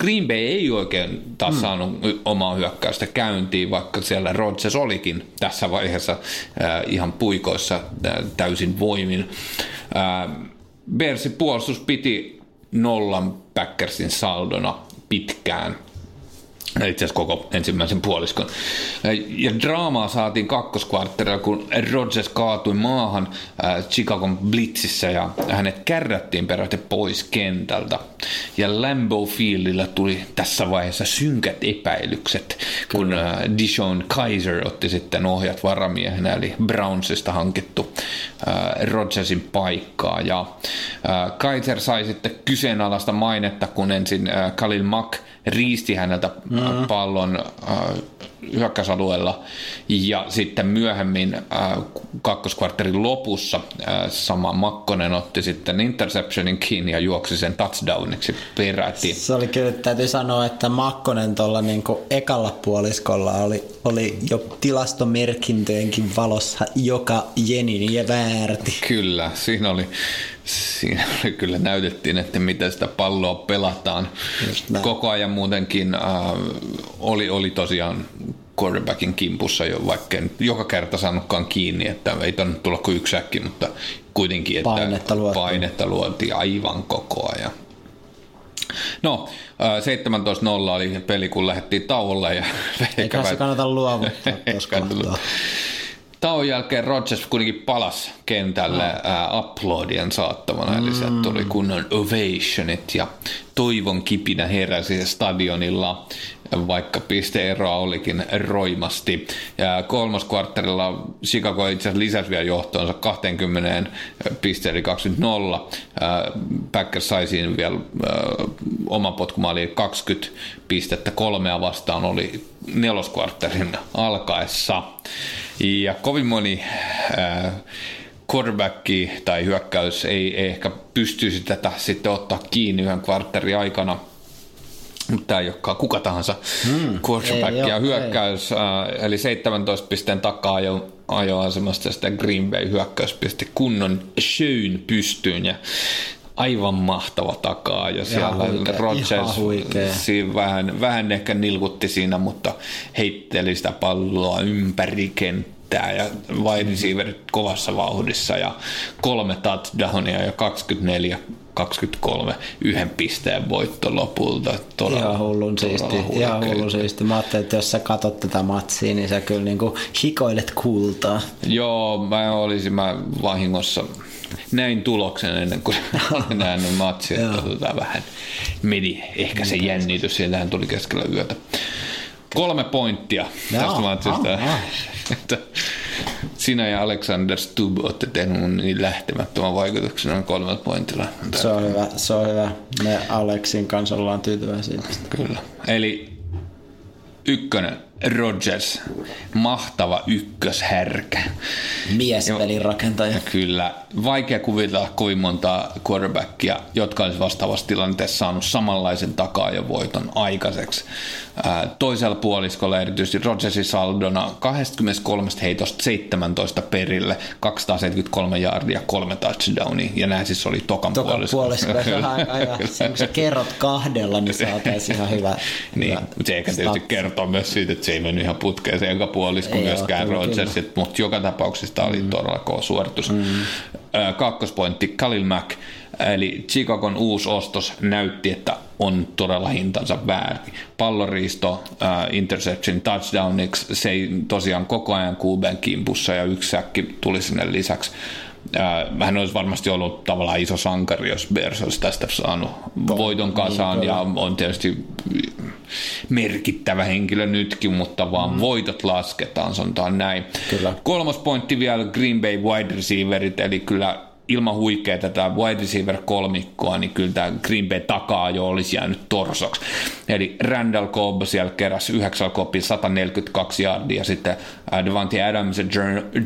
Green Bay ei oikein taas mm. saanut omaa hyökkäystä käyntiin, vaikka siellä Rodgers olikin tässä vaiheessa äh, ihan puikoissa äh, täysin voimin. Äh, Bearsin puolustus piti nollan Packersin saldona pitkään – itse asiassa koko ensimmäisen puoliskon. Ja draamaa saatiin kakkoskvartterilla, kun Rodgers kaatui maahan Chicagon Blitzissä ja hänet kärrättiin peräti pois kentältä. Ja Lambeau Fieldillä tuli tässä vaiheessa synkät epäilykset, kun Dishon Kaiser otti sitten ohjat varamiehenä, eli Brownsista hankittu Rodgersin paikkaa. Ja Kaiser sai sitten kyseenalaista mainetta, kun ensin Khalil Mack riisti häneltä mm. Pallon äh, hyökkäysalueella ja sitten myöhemmin äh, kakkoskvarterin lopussa äh, sama Makkonen otti sitten interceptionin kiinni ja juoksi sen touchdowniksi peräti. Se oli kyllä, täytyy sanoa, että Makkonen tuolla niin ekalla puoliskolla oli, oli jo tilastomerkintöjenkin valossa joka jenin ja väärti. Kyllä, siinä oli siinä kyllä näytettiin, että miten sitä palloa pelataan. Koko ajan muutenkin äh, oli, oli tosiaan quarterbackin kimpussa jo, vaikka en joka kerta saanutkaan kiinni, että ei tuonne tulla kuin yksi äkki, mutta kuitenkin, että painetta luotiin, painetta luotiin aivan koko ajan. No, 17-0 äh, oli peli, kun lähdettiin tauolle. Ja Eikä se kannata luovuttaa Tauon jälkeen Rodgers kuitenkin palas kentälle no. ää, uploadien saattamana, mm. eli sieltä tuli kunnon ovationit ja toivon kipinä heräsi stadionilla, vaikka pisteeroa olikin roimasti. Ja kolmas kvartterilla Chicago itse asiassa lisäsi vielä johtoonsa 20 pisteellä 20 Packers sai siinä vielä oma potkumaali 20 pistettä, kolmea vastaan oli neloskvartterin alkaessa. Ja kovin moni äh, quarterback tai hyökkäys ei, ei ehkä pystyisi tätä sitten ottaa kiinni yhden kvartterin aikana. Mutta tämä ei olekaan kuka tahansa. Hmm, quarterback ja hyökkäys, äh, eli 17 pisteen takaa ajo, ajoasemasta ja sitten Green Bay hyökkäys pisti kunnon shown pystyyn ja aivan mahtava takaa ja siellä. huikea, Rodgers siinä vähän, vähän ehkä nilkutti siinä, mutta heitteli sitä palloa ympäri kenttää ja wide receiverit kovassa vauhdissa ja kolme touchdownia ja 24 23 yhden pisteen voitto lopulta. Todella, ihan hullun siisti. Ihan hullun siisti. Mä ajattelin, että jos sä katot tätä matsia, niin sä kyllä niinku hikoilet kultaa. Joo, mä olisin mä vahingossa näin tuloksen ennen kuin olin nähnyt matsia, tota vähän meni ehkä se jännitys, sieltähän tuli keskellä yötä. Kolme pointtia Jaa, tästä matsista. Sinä ja Alexander Stubb olette tehneet niin lähtemättömän vaikutuksen noin kolmella pointilla. Se on hyvä, se on hyvä. Me Alexin kanssa ollaan tyytyväisiä. Kyllä. Eli ykkönen Rogers, mahtava ykköshärkä. Miespelin rakentaja. Kyllä, vaikea kuvitella kovin monta quarterbackia, jotka olisi vastaavassa tilanteessa saanut samanlaisen takaa jo voiton aikaiseksi. Toisella puoliskolla erityisesti Rodgersin saldona 23 heitosta 17 perille, 273 yardia, kolme touchdownia, ja nämä siis oli tokan, tokan puoliskolla. puoliskolla. kun sä kerrot kahdella, niin saataisiin ihan hyvä. niin, hyvä mutta se eikä tietysti kertoa myös siitä, että se ei mennyt ihan putkeen se joka puolisko myöskään Rodgers, mutta joka tapauksessa tämä oli mm. todella kova suoritus. Mm. Kakkospointti, Khalil Mack, eli Chicagon uusi ostos näytti, että on todella hintansa väärin. Palloriisto, uh, interception, touchdowniksi, se ei tosiaan koko ajan QBn kimpussa ja yksi säkki tuli sinne lisäksi. hän olisi varmasti ollut tavallaan iso sankari, jos Bears olisi tästä saanut voiton kasaan niin, ja on tietysti merkittävä henkilö nytkin, mutta vaan mm. voitot lasketaan, sanotaan näin. Kyllä. Kolmas pointti vielä Green Bay wide receiverit, eli kyllä ilman huikea tätä wide receiver kolmikkoa, niin kyllä tämä Green Bay takaa jo olisi jäänyt torsoksi. Eli Randall Cobb siellä keräsi 9 kopin 142 yardia, ja sitten äh, Devante Adams ja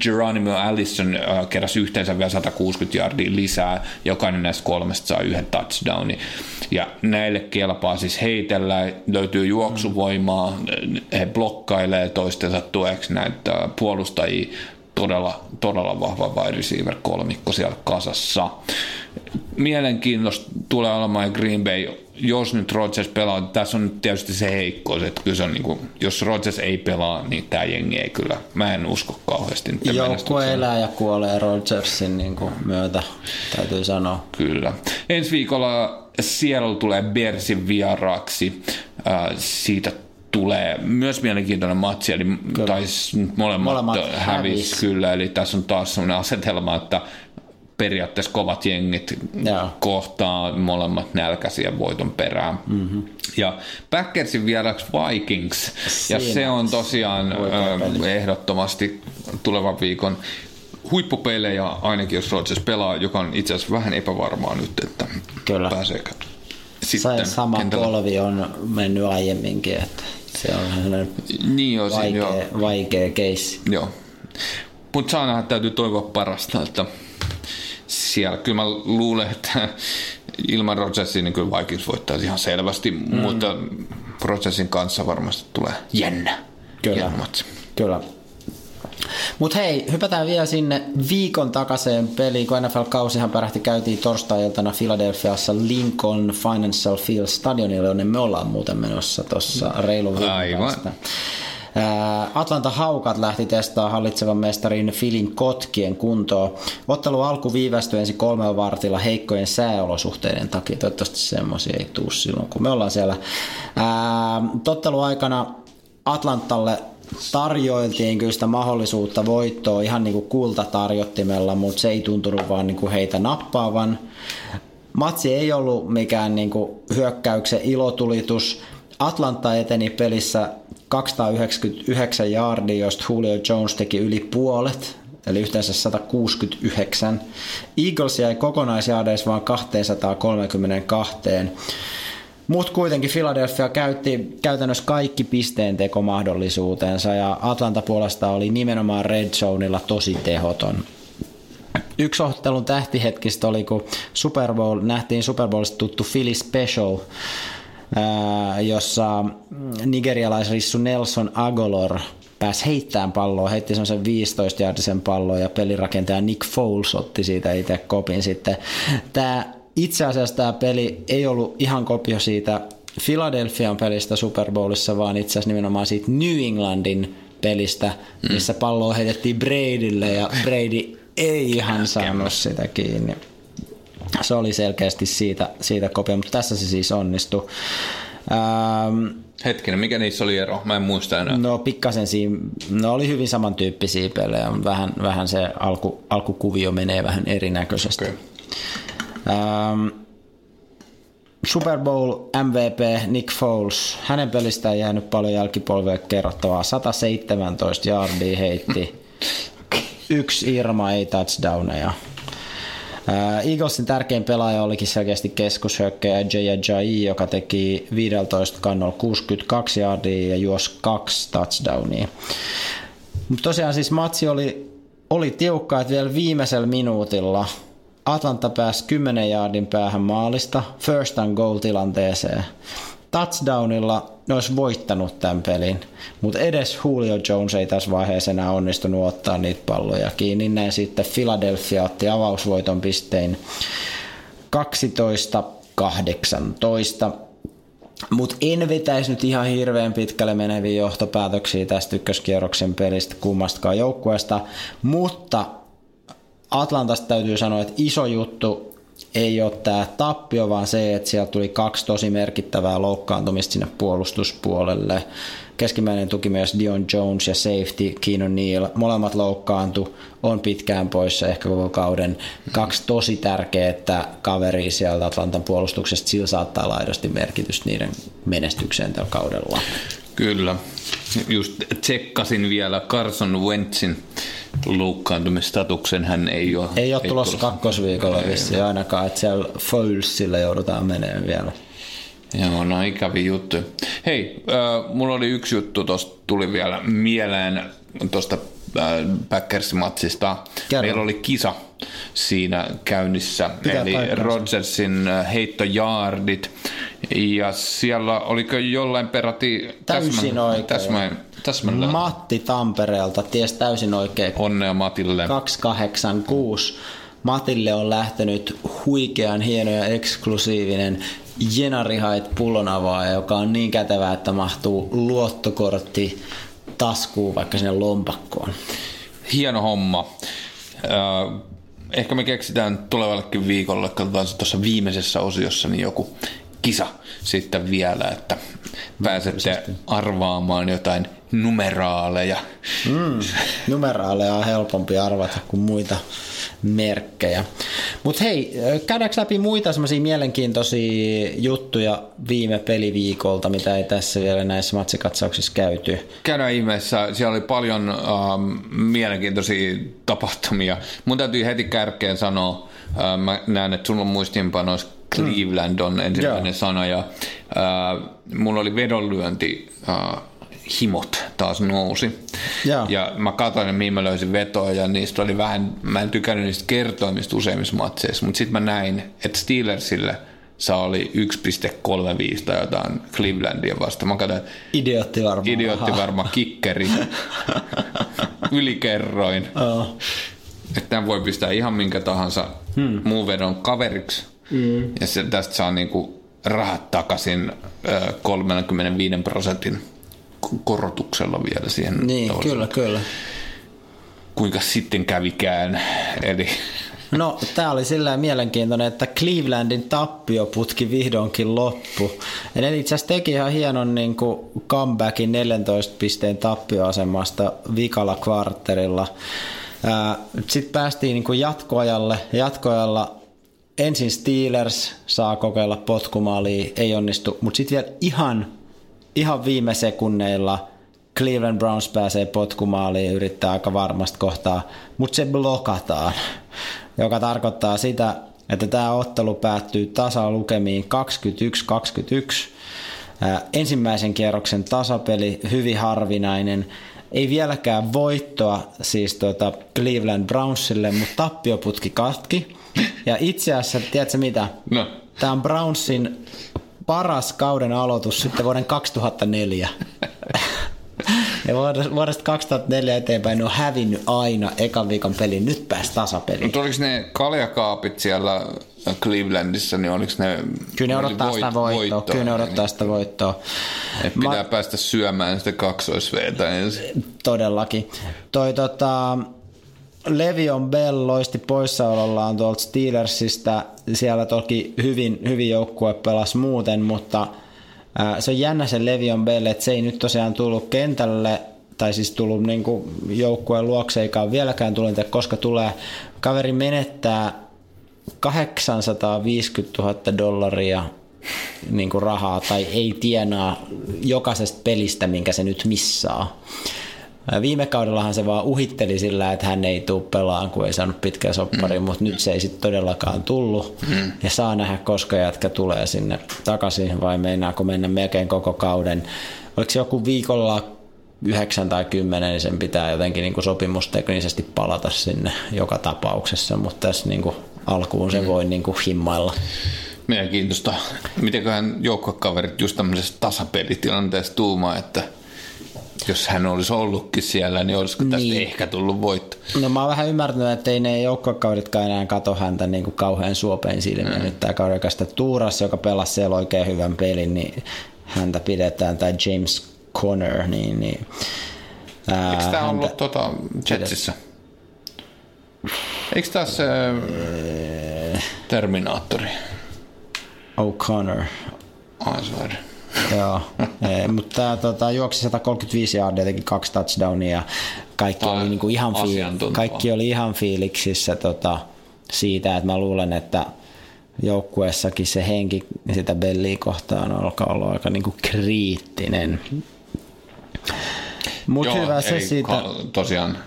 Geronimo Allison äh, keräsi yhteensä vielä 160 yardia lisää. Jokainen näistä kolmesta saa yhden touchdownin. Ja näille kelpaa siis heitellä, löytyy juoksuvoimaa, he blokkailee toistensa tueksi näitä puolustajia todella, todella vahva wide receiver kolmikko siellä kasassa. Mielenkiintoista tulee olemaan Green Bay, jos nyt Rodgers pelaa, tässä on nyt tietysti se heikkous, että kyllä se on niin kuin, jos Rodgers ei pelaa, niin tämä jengi ei kyllä, mä en usko kauheasti. Joukko elää ja kuolee Rodgersin niin kuin myötä, täytyy sanoa. Kyllä. Ensi viikolla Seattle tulee Bersin vieraaksi. Siitä tulee myös mielenkiintoinen matsi, eli kyllä. taisi molemmat, molemmat hävis, kyllä, eli tässä on taas sellainen asetelma, että periaatteessa kovat jengit Joo. kohtaa molemmat nälkäisiä voiton perään. Mm-hmm. Ja Packersin vieraksi Vikings, Siinä. ja se on tosiaan äh, ehdottomasti tulevan viikon huippupelejä, ainakin jos Rodgers pelaa, joka on itse asiassa vähän epävarmaa nyt, että Kyllä. pääseekö sitten sama kentällä. polvi on mennyt aiemminkin, että se on sellainen niin on, vaikea, joo. vaikea keissi. Joo. Mutta saa nähdä, täytyy toivoa parasta, että siellä kyllä mä luulen, että ilman Rodgersia niin kyllä Vikings voittaisi ihan selvästi, mm. mutta prosessin kanssa varmasti tulee jännä. Kyllä, jännä kyllä. Mutta hei, hypätään vielä sinne viikon takaisin peliin, kun NFL-kausihan pärähti käytiin torstai-iltana Philadelphiassa Lincoln Financial Field stadionille, jonne me ollaan muuten menossa tuossa reilun Aivan. Atlanta Haukat lähti testaamaan hallitsevan mestarin Filin kotkien kuntoa. Ottelu alku viivästyi ensin kolmella vartilla heikkojen sääolosuhteiden takia. Toivottavasti semmoisia ei tule silloin, kun me ollaan siellä. Tottelu aikana Atlantalle tarjoiltiin kyllä sitä mahdollisuutta voittoa ihan niin kuin kultatarjottimella, mutta se ei tuntunut vaan niin kuin heitä nappaavan. Matsi ei ollut mikään niin kuin hyökkäyksen ilotulitus. Atlanta eteni pelissä 299 yardia, josta Julio Jones teki yli puolet, eli yhteensä 169. Eagles jäi kokonaisjaadeissa vain 232. Mutta kuitenkin Philadelphia käytti käytännössä kaikki pisteentekomahdollisuutensa ja Atlanta puolesta oli nimenomaan Red Zoneilla tosi tehoton. Yksi ottelun tähtihetkistä oli, kun Super Bowl, nähtiin Super Bowlista tuttu Philly Special, jossa nigerialaisrissu Nelson Agolor pääsi heittämään palloa, heitti semmoisen 15 jardisen pallon ja pelirakentaja Nick Foles otti siitä itse kopin sitten. Tämä itse asiassa tämä peli ei ollut ihan kopio siitä Philadelphian pelistä Super Bowlissa, vaan itse asiassa nimenomaan siitä New Englandin pelistä, mm. missä palloa heitettiin Bradylle ja Brady ei ihan saanut sitä kiinni. Se oli selkeästi siitä, siitä kopio, mutta tässä se siis onnistui. Ähm, Hetkinen, mikä niissä oli ero? Mä en muista enää. No pikkasen siinä, no oli hyvin samantyyppisiä pelejä, mutta vähän, vähän se alku, alkukuvio menee vähän erinäköisesti. Okay. Ähm, Super Bowl MVP Nick Foles, hänen pelistään ei jäänyt paljon jälkipolvea kerrottavaa. 117 yardia heitti, yksi Irma ei touchdowneja. Äh, Eaglesin tärkein pelaaja olikin selkeästi keskushyökkäjä Jaya Jai, joka teki 15 kannolla 62 yardia ja juosi kaksi touchdownia. Mutta tosiaan siis matsi oli, oli tiukka, että vielä viimeisellä minuutilla – Atlanta pääsi 10 jaardin päähän maalista first and goal tilanteeseen. Touchdownilla ne olisi voittanut tämän pelin, mutta edes Julio Jones ei tässä vaiheessa enää onnistunut ottaa niitä palloja kiinni. Näin sitten Philadelphia otti avausvoiton pistein 12-18. Mutta en vetäisi nyt ihan hirveän pitkälle meneviä johtopäätöksiä tästä ykköskierroksen pelistä kummastakaan joukkueesta, mutta Atlantasta täytyy sanoa, että iso juttu ei ole tämä tappio, vaan se, että siellä tuli kaksi tosi merkittävää loukkaantumista sinne puolustuspuolelle. Keskimmäinen tukimies Dion Jones ja safety Keenan Neal, molemmat loukkaantu, on pitkään poissa ehkä koko kauden. Kaksi tosi tärkeää kaveria sieltä Atlantan puolustuksesta, sillä saattaa olla aidosti merkitystä niiden menestykseen tällä kaudella. Kyllä. Just tsekkasin vielä Carson Wentzin loukkaantumistatuksen. Hän ei ole... Ei ole tulossa kakkosviikolla vissiin ainakaan, että siellä Foulsille joudutaan menemään vielä. Joo, no ikävi juttu. Hei, äh, mulla oli yksi juttu, tuosta tuli vielä mieleen tuosta äh, Packers-matsista. Kerro. Meillä oli kisa siinä käynnissä, Pitää eli paikkansa. Rodgersin äh, heittojaardit. Ja siellä oliko jollain peräti Täysin oikein. täsmä, täsmällä Matti Tampereelta ties täysin oikein onnea Matille. 286. Matille on lähtenyt huikean hieno ja eksklusiivinen Jenarihait pullonavaaja, joka on niin kätevä, että mahtuu luottokortti taskuun vaikka sinne lompakkoon. Hieno homma. Äh, Ehkä me keksitään tulevallekin viikolle, katsotaan se tuossa viimeisessä osiossa, niin joku kisa sitten vielä, että pääsette arvaamaan jotain numeraaleja. Mm, numeraaleja on helpompi arvata kuin muita merkkejä. Mutta hei, käydäänkö läpi muita semmoisia mielenkiintoisia juttuja viime peliviikolta, mitä ei tässä vielä näissä matsikatsauksissa käyty? Käydään ihmeessä, siellä oli paljon ähm, mielenkiintoisia tapahtumia. Mun täytyy heti kärkeen sanoa, äh, mä näen, että sulla on muistiinpanoissa Cleveland on ensimmäinen Joo. sana ja äh, mulla oli vedonlyönti äh, himot taas nousi. Joo. Ja mä katsoin, mihin mä löysin vetoa ja niistä oli vähän, mä en tykännyt niistä kertoimista useimmissa matseissa, mutta sitten mä näin, että Steelersille saa oli 1,35 tai jotain Clevelandia vastaan. Mä katsoin, Idiotti varmaan. Idiotti varma kikkeri. Ylikerroin. Joo. Että tämän voi pistää ihan minkä tahansa hmm. muun vedon kaveriksi. Hmm. Ja se, tästä saa niinku rahat takaisin ö, 35 prosentin korotuksella vielä siihen. Niin, toiseen. kyllä, kyllä. Kuinka sitten kävikään. Eli No, tämä oli sillä mielenkiintoinen, että Clevelandin tappioputki vihdoinkin loppu. Ja ne itse asiassa teki ihan hienon niin kuin comebackin 14 pisteen tappioasemasta vikalla kvartterilla. Sitten päästiin niin kuin jatkoajalle. Jatkoajalla ensin Steelers saa kokeilla potkumaalia, ei onnistu, mutta sitten vielä ihan, ihan viime sekunneilla Cleveland Browns pääsee potkumaaliin ja yrittää aika varmasti kohtaa, mutta se blokataan, joka tarkoittaa sitä, että tämä ottelu päättyy tasalukemiin 21-21. Ää, Ensimmäisen kierroksen tasapeli, hyvin harvinainen. Ei vieläkään voittoa siis tota Cleveland Brownsille, mutta tappioputki katki. Ja itse asiassa, tiedätkö mitä? no, Tämä on Brownsin paras kauden aloitus sitten vuoden 2004. Ja vuodesta- vuodesta 2004 eteenpäin ne on hävinnyt aina ekan viikon pelin. Nyt pääsi tasapeliin. mutta oliko ne kaljakaapit siellä Clevelandissa, niin oliko ne... Kyllä ne odottaa sitä voittoa. Kyllä ne odottaa sitä voittoa. Että pitää päästä syömään sitä kaksoisveetä ensin. Todellakin. Toi tota, Levion Bell loisti poissaolollaan tuolta Steelersistä. Siellä toki hyvin, hyvin joukkue pelasi muuten, mutta ää, se on jännä se Levion Bell, että se ei nyt tosiaan tullut kentälle tai siis tullut niin joukkueen luokse, eikä ole vieläkään tullut, koska tulee. Kaveri menettää 850 000 dollaria niin kuin rahaa tai ei tienaa jokaisesta pelistä, minkä se nyt missaa. Viime kaudellahan se vaan uhitteli sillä, että hän ei tule pelaan, kun ei saanut pitkää sopparia, mm. mutta nyt se ei sitten todellakaan tullut. Mm. Ja saa nähdä, koska jätkä tulee sinne takaisin vai meinaako mennä melkein koko kauden. Oliko se joku viikolla 9 tai 10, niin sen pitää jotenkin niin kuin sopimusteknisesti palata sinne joka tapauksessa, mutta tässä niin kuin alkuun se voi niin kuin himmailla. Mielenkiintoista. Mitenköhän joukkokaverit just tämmöisessä tasapelitilanteessa tuumaa, että jos hän olisi ollutkin siellä, niin olisiko tästä Niin. ehkä tullut voitto. No mä oon vähän ymmärtänyt, että ei ne joukkokaudetkaan enää kato häntä niin kuin kauhean suopein silmiin. Nyt tää kaudekasta Tuuras, joka pelasi siellä oikein hyvän pelin, niin häntä pidetään, tai James Conner, niin, niin ää, Eikö tämä häntä- ollut tota Jetsissä? Eikö tässä... Terminaattori. O'Connor. Ai sorry. Joo, Ei, mutta tämä tota, juoksi 135 yardia, teki kaksi touchdownia ja kaikki oli, niinku ihan, fiil- kaikki oli ihan fiiliksissä tota, siitä, että mä luulen, että joukkueessakin se henki sitä Belliä kohtaan alkaa olla aika niinku kriittinen. Mutta hyvä se eli siitä. tosiaan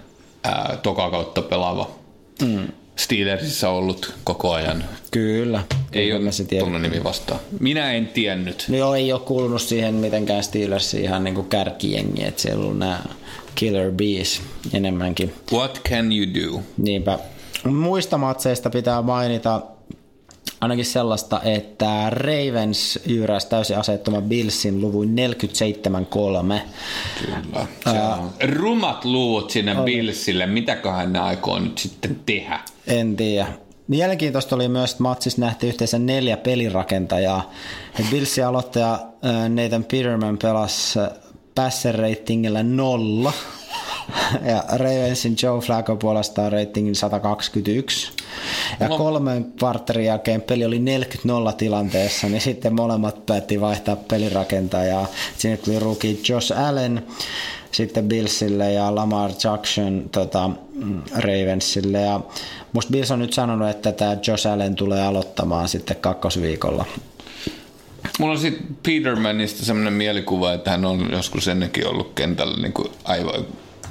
ää, toka kautta pelaava. Mm. Steelersissa ollut koko ajan. Kyllä. Ei ole se tullut nimi vastaan. Minä en tiennyt. No joo, ei ole kuulunut siihen mitenkään Steelersiin ihan niinku kärkijengi, että siellä on nämä Killer Bees enemmänkin. What can you do? Niinpä. Muista matseista pitää mainita ainakin sellaista, että Ravens jyräsi täysin asettoman Billsin luvuin 47-3. Kyllä. Se on rumat luvut sinne Billsille. Mitäköhän ne aikoo nyt sitten tehdä? En tiedä. Mielenkiintoista oli myös, että matsissa nähtiin yhteensä neljä pelirakentajaa. Billsin aloittaja äh, Nathan Peterman pelasi äh, passer ratingillä nolla. Ja Ravensin Joe Flacco puolestaan ratingin 121. Ja Mulla- kolmen kvartterin jälkeen peli oli 40-0 tilanteessa, niin sitten molemmat päätti vaihtaa pelirakentajaa. Sinne tuli rookie Josh Allen sitten Billsille ja Lamar Jackson tota, mm, Ravensille. Ja musta Bills on nyt sanonut, että tämä Josh Allen tulee aloittamaan sitten kakkosviikolla. Mulla on sitten Petermanista semmoinen mielikuva, että hän on joskus ennenkin ollut kentällä niin kuin aivan,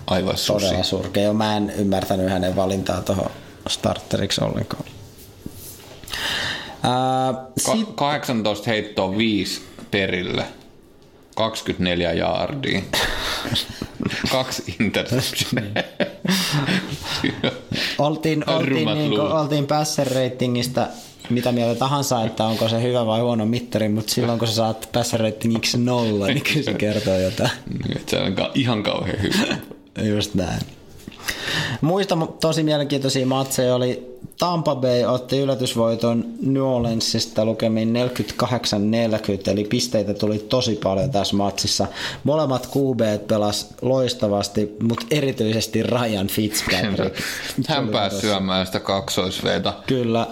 aivan susi. Todella surkea. Mä en ymmärtänyt hänen valintaa tuohon starteriksi ollenkaan. Ää, Ka- sit, 18 heittoa 5 perille. 24 jaardia. Kaksi interceptionia. oltiin, oltiin, niin luvut. oltiin passer ratingista mitä mieltä tahansa, että onko se hyvä vai huono mittari, mutta silloin kun sä saat passer ratingiksi nolla, niin kyllä se kertoo jotain. Et se on ihan kauhean hyvä. Just näin. Muista mu- tosi mielenkiintoisia matseja oli Tampa Bay otti yllätysvoiton New Orleansista lukemin 48-40, eli pisteitä tuli tosi paljon tässä matsissa. Molemmat QB pelas loistavasti, mutta erityisesti Ryan Fitzpatrick. Hän pääsi syömään sitä kaksoisveeta. Kyllä,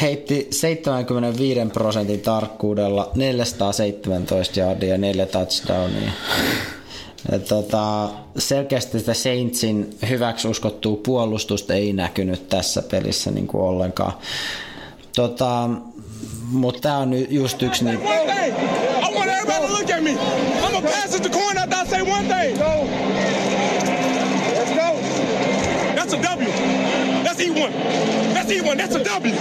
heitti 75 prosentin tarkkuudella 417 yardia ja 4 touchdownia. Tota, selkeästi sitä Saintsin hyväksi uskottua puolustusta ei näkynyt tässä pelissä niin kuin ollenkaan. Tota, mutta tämä on nyt just yksi niin... That's a W. Let's eat one. Let's eat one. That's a W.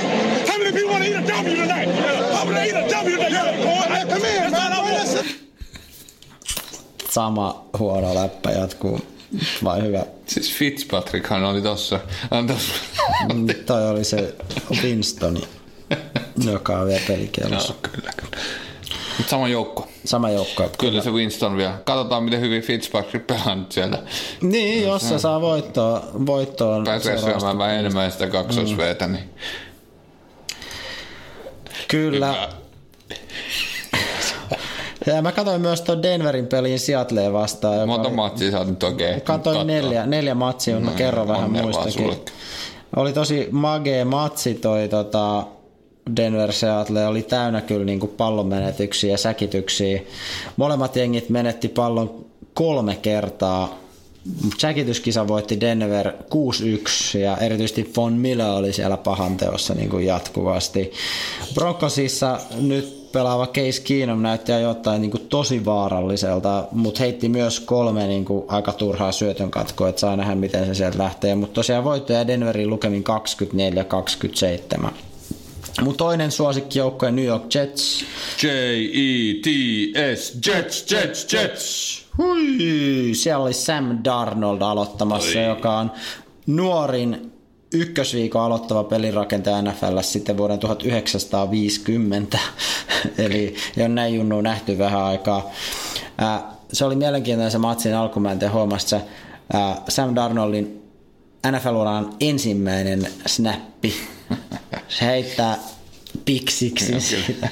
How many people want to eat a W tonight? I want to eat a W tonight. Yeah. Come in, That's want. Sama huono läppä jatkuu. Vai hyvä? Siis Fitzpatrickhan oli tossa. On tossa. Mm, Toi oli se Winstoni, joka on vielä pelikellossa. Joo, kyllä, kyllä. Mut sama joukko. Sama joukko. Kyllä se Winston vielä. Katsotaan, miten hyvin Fitzpatrick pelaa nyt siellä. Niin, jos se saa voittoa, voittoon Pääsee syömään vähän enemmän sitä kaksoisveetä, niin Kyllä. hyvä. Ja mä katsoin myös tuon Denverin pelin Seattleen vastaan. Monta matsia sä oot nyt oikein Katoin katsoa? neljä, neljä matsia, mutta mä No, kerron vähän muistakin. Oli tosi magee matsi toi tota, Denver Seattle oli täynnä kyllä niin kuin pallon menetyksiä ja säkityksiä. Molemmat jengit menetti pallon kolme kertaa. Säkityskisa voitti Denver 6-1 ja erityisesti Von Miller oli siellä pahan teossa niin kuin jatkuvasti. Broncosissa nyt pelaava Case Keenum näytti jotain niin kuin tosi vaaralliselta, mutta heitti myös kolme niin kuin aika turhaa syötön katkoa, että saa nähdä miten se sieltä lähtee. Mutta tosiaan voittoja Denverin lukemin 24-27. Mun toinen suosikkijoukko New York Jets. J-E-T-S, Jets, Jets, Jets. Hui, siellä oli Sam Darnold aloittamassa, Oi. joka on nuorin ykkösviikon aloittava pelirakentaja NFL sitten vuoden 1950. Eli ei ole näin junnu nähty vähän aikaa. Ää, se oli mielenkiintoinen se matsin alku, mä en tiedä huomasit sä. Ää, Sam Darnoldin NFL-uran ensimmäinen snappi. Se heittää piksiksi Joo, siitä.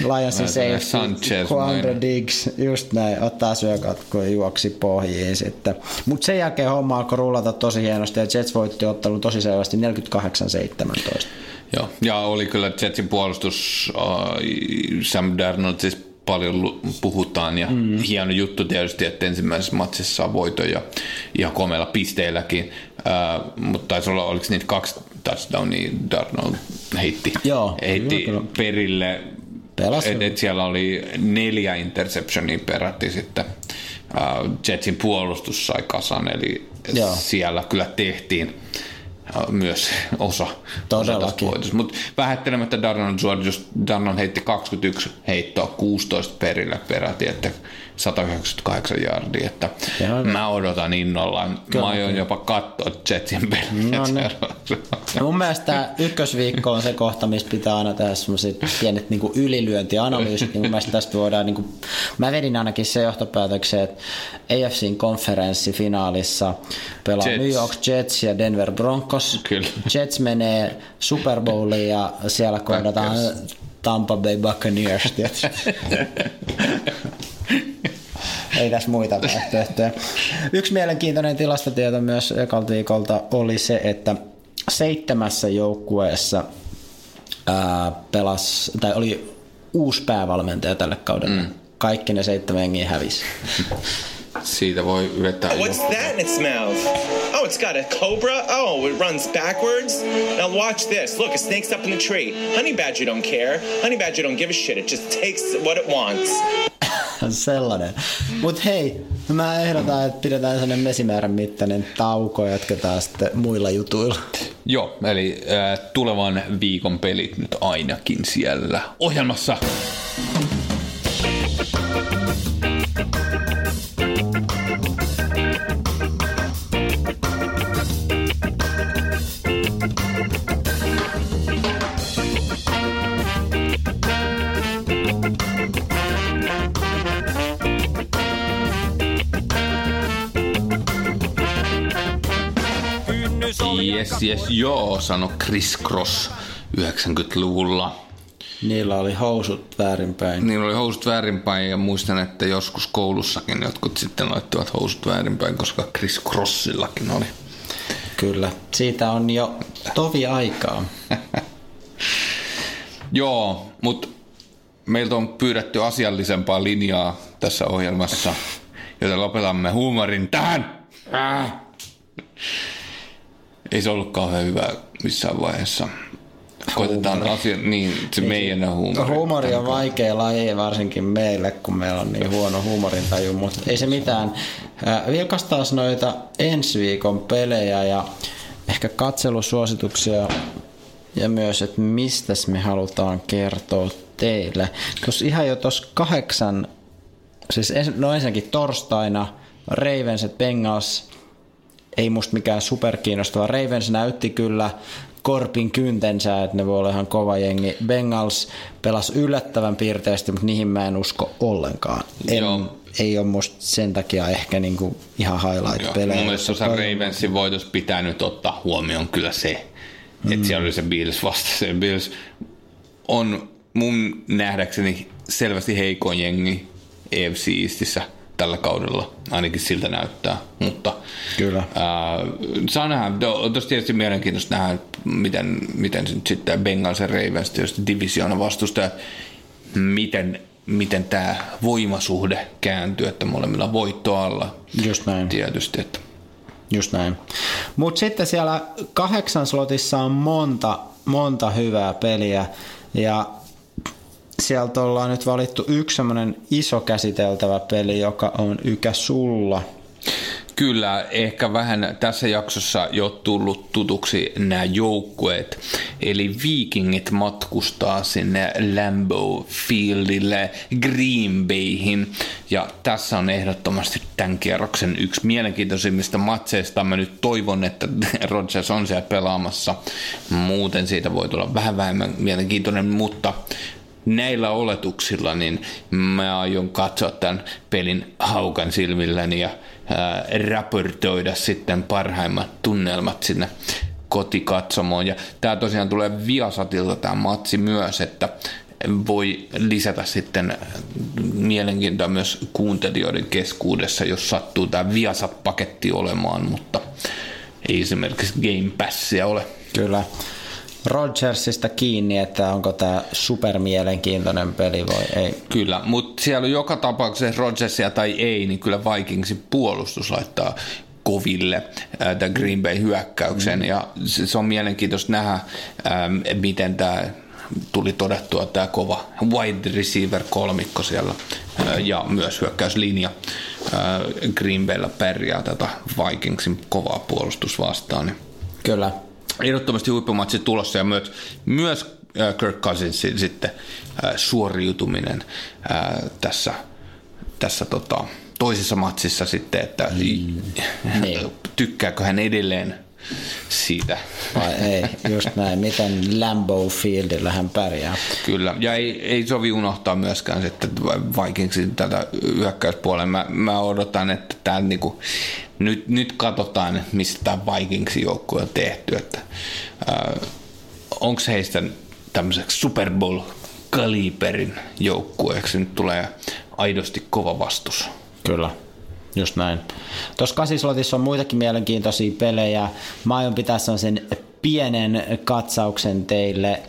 Lionsin safety. Quandre Diggs, just näin, ottaa syökatkoa ja juoksi pohjiin sitten. Mutta sen jälkeen homma alkoi rullata tosi hienosti ja Jets voitti ottelun tosi selvästi 48-17. Joo, ja oli kyllä Jetsin puolustus, äh, Sam Darnold siis paljon puhutaan ja mm. hieno juttu tietysti, että ensimmäisessä matsissa saa voiton ja ihan komeilla pisteilläkin, äh, mutta taisi olla, oliko niitä kaksi touchdownia Darnold heitti, Joo, heitti kyllä, kyllä. perille, Pelasi. et, et siellä oli neljä interceptionia peräti sitten äh, Jetsin puolustus sai kasan, eli Joo. siellä kyllä tehtiin äh, myös osa, Todellakin. Mutta vähättelemättä Darnon suoritus, Darnon heitti 21 heittoa 16 perille peräti, että 198 jardia, että Joo. mä odotan innolla. Kyllä, mä aion jopa katsoa Jetsin peliä. No niin. Ja mun mielestä tämä ykkösviikko on se kohta, missä pitää aina tehdä semmoiset pienet niin ylilyöntianalyysit. Niin mun mielestä tästä voidaan, niin kuin, mä vedin ainakin se johtopäätöksen, että AFCin konferenssifinaalissa pelaa Jets. New York Jets ja Denver Broncos. Kyllä. Jets menee Super Bowliin ja siellä kohdataan. Tampa Bay Buccaneers. Ei tässä muita vaihtoehtoja. Yksi mielenkiintoinen tilastotieto myös ekalta viikolta oli se, että seitsemässä joukkueessa ää, pelas, tai oli uusi päävalmentaja tälle kaudelle. Mm. Kaikki ne seitsemän jengiä hävisi. Siitä voi vetää Oh, what's that in its mouth? Oh, it's got a cobra. Oh, it runs backwards. Now watch this. Look, a snake's up in the tree. Honey badger don't care. Honey badger don't give a shit. It just takes what it wants. Sellainen. Mutta hei, mä ehdotan, että pidetään sellainen mesimäärän mittainen tauko ja jatketaan sitten muilla jutuilla. Joo, eli äh, tulevan viikon pelit nyt ainakin siellä ohjelmassa. Yes, yes, joo, sano Chris Cross 90-luvulla. Niillä oli housut väärinpäin. Niillä oli housut väärinpäin ja muistan, että joskus koulussakin jotkut sitten laittivat housut väärinpäin, koska Chris Crossillakin oli. Kyllä. Siitä on jo tovi aikaa. Joo, mutta meiltä on pyydetty asiallisempaa linjaa tässä ohjelmassa, joten lopetamme huumorin tähän. Äh. Ei se ollut kauhean hyvä missään vaiheessa. Koitetaan asia, niin se meidän huumori. Huumori on vaikea laji varsinkin meille, kun meillä on niin huono huumorintaju, mutta ei se mitään. Äh, Vilkastaas noita ensi viikon pelejä ja ehkä katselusuosituksia ja myös, että mistä me halutaan kertoa teille. Tuossa ihan jo tuossa kahdeksan, siis ens, no ensinnäkin torstaina Ravens Bengals, ei musta mikään superkiinnostava. Ravens näytti kyllä korpin kyntensä, että ne voi olla ihan kova jengi. Bengals pelasi yllättävän piirteisesti, mutta niihin mä en usko ollenkaan. En, Joo. ei ole musta sen takia ehkä niinku ihan highlight-pelejä. mun mielestä tuossa Ravensin voitossa pitää nyt ottaa huomioon kyllä se, että siellä oli se Bills vasta. Se Bills on mun nähdäkseni selvästi heikoin jengi EFC Eastissä tällä kaudella, ainakin siltä näyttää, mutta Kyllä. Ää, saa nähdä, on tosi tietysti mielenkiintoista nähdä, miten, miten nyt sitten Bengals ja Ravens, tietysti divisioona vastustaja, miten, miten tämä voimasuhde kääntyy, että molemmilla voitto alla Just näin. tietysti, että Just näin. Mutta sitten siellä kahdeksan slotissa on monta, monta hyvää peliä ja sieltä ollaan nyt valittu yksi semmoinen iso käsiteltävä peli, joka on Ykä sulla. Kyllä, ehkä vähän tässä jaksossa jo tullut tutuksi nämä joukkueet. Eli Vikingit matkustaa sinne Lambeau Fieldille Green Bayhin. Ja tässä on ehdottomasti tämän kierroksen yksi mielenkiintoisimmista matseista. Mä nyt toivon, että Rodgers on siellä pelaamassa. Muuten siitä voi tulla vähän vähemmän mielenkiintoinen, mutta näillä oletuksilla, niin mä aion katsoa tämän pelin haukan silmilläni ja ää, raportoida sitten parhaimmat tunnelmat sinne kotikatsomoon. Ja tämä tosiaan tulee Viasatilta tämä matsi myös, että voi lisätä sitten mielenkiintoa myös kuuntelijoiden keskuudessa, jos sattuu tämä Viasat-paketti olemaan, mutta ei esimerkiksi Game Passia ole. Kyllä. Rodgersista kiinni, että onko tämä supermielenkiintoinen peli vai ei. Kyllä, mutta siellä on joka tapauksessa Rodgersia tai ei, niin kyllä Vikingsin puolustus laittaa koville äh, tämän Green Bay hyökkäyksen mm. ja se, se on mielenkiintoista nähdä, ähm, miten tämä tuli todettua tämä kova wide receiver kolmikko siellä äh, ja myös hyökkäyslinja äh, Green Baylla pärjää tätä Vikingsin kovaa puolustus vastaan. Kyllä. Ehdottomasti huippumatsi tulossa ja myös, myös äh, Kirk Cousinsin sitten äh, suoriutuminen äh, tässä, tässä tota, toisessa matsissa sitten, että Niin. tykkääkö hän edelleen siitä. Vai ei, just näin. Miten Lambeau Fieldillä hän pärjää. Kyllä, ja ei, ei sovi unohtaa myöskään sitten Vikingsin tätä hyökkäyspuolella. Mä, mä odotan, että tää niinku, nyt, nyt katsotaan, että mistä tämä Vikingsin joukkue on tehty. Että, äh, onko heistä tämmöiseksi Super Bowl kaliberin joukkueeksi nyt tulee aidosti kova vastus. Kyllä. Just näin. Tuossa kasislotissa on muitakin mielenkiintoisia pelejä. Mä aion pitää sen pienen katsauksen teille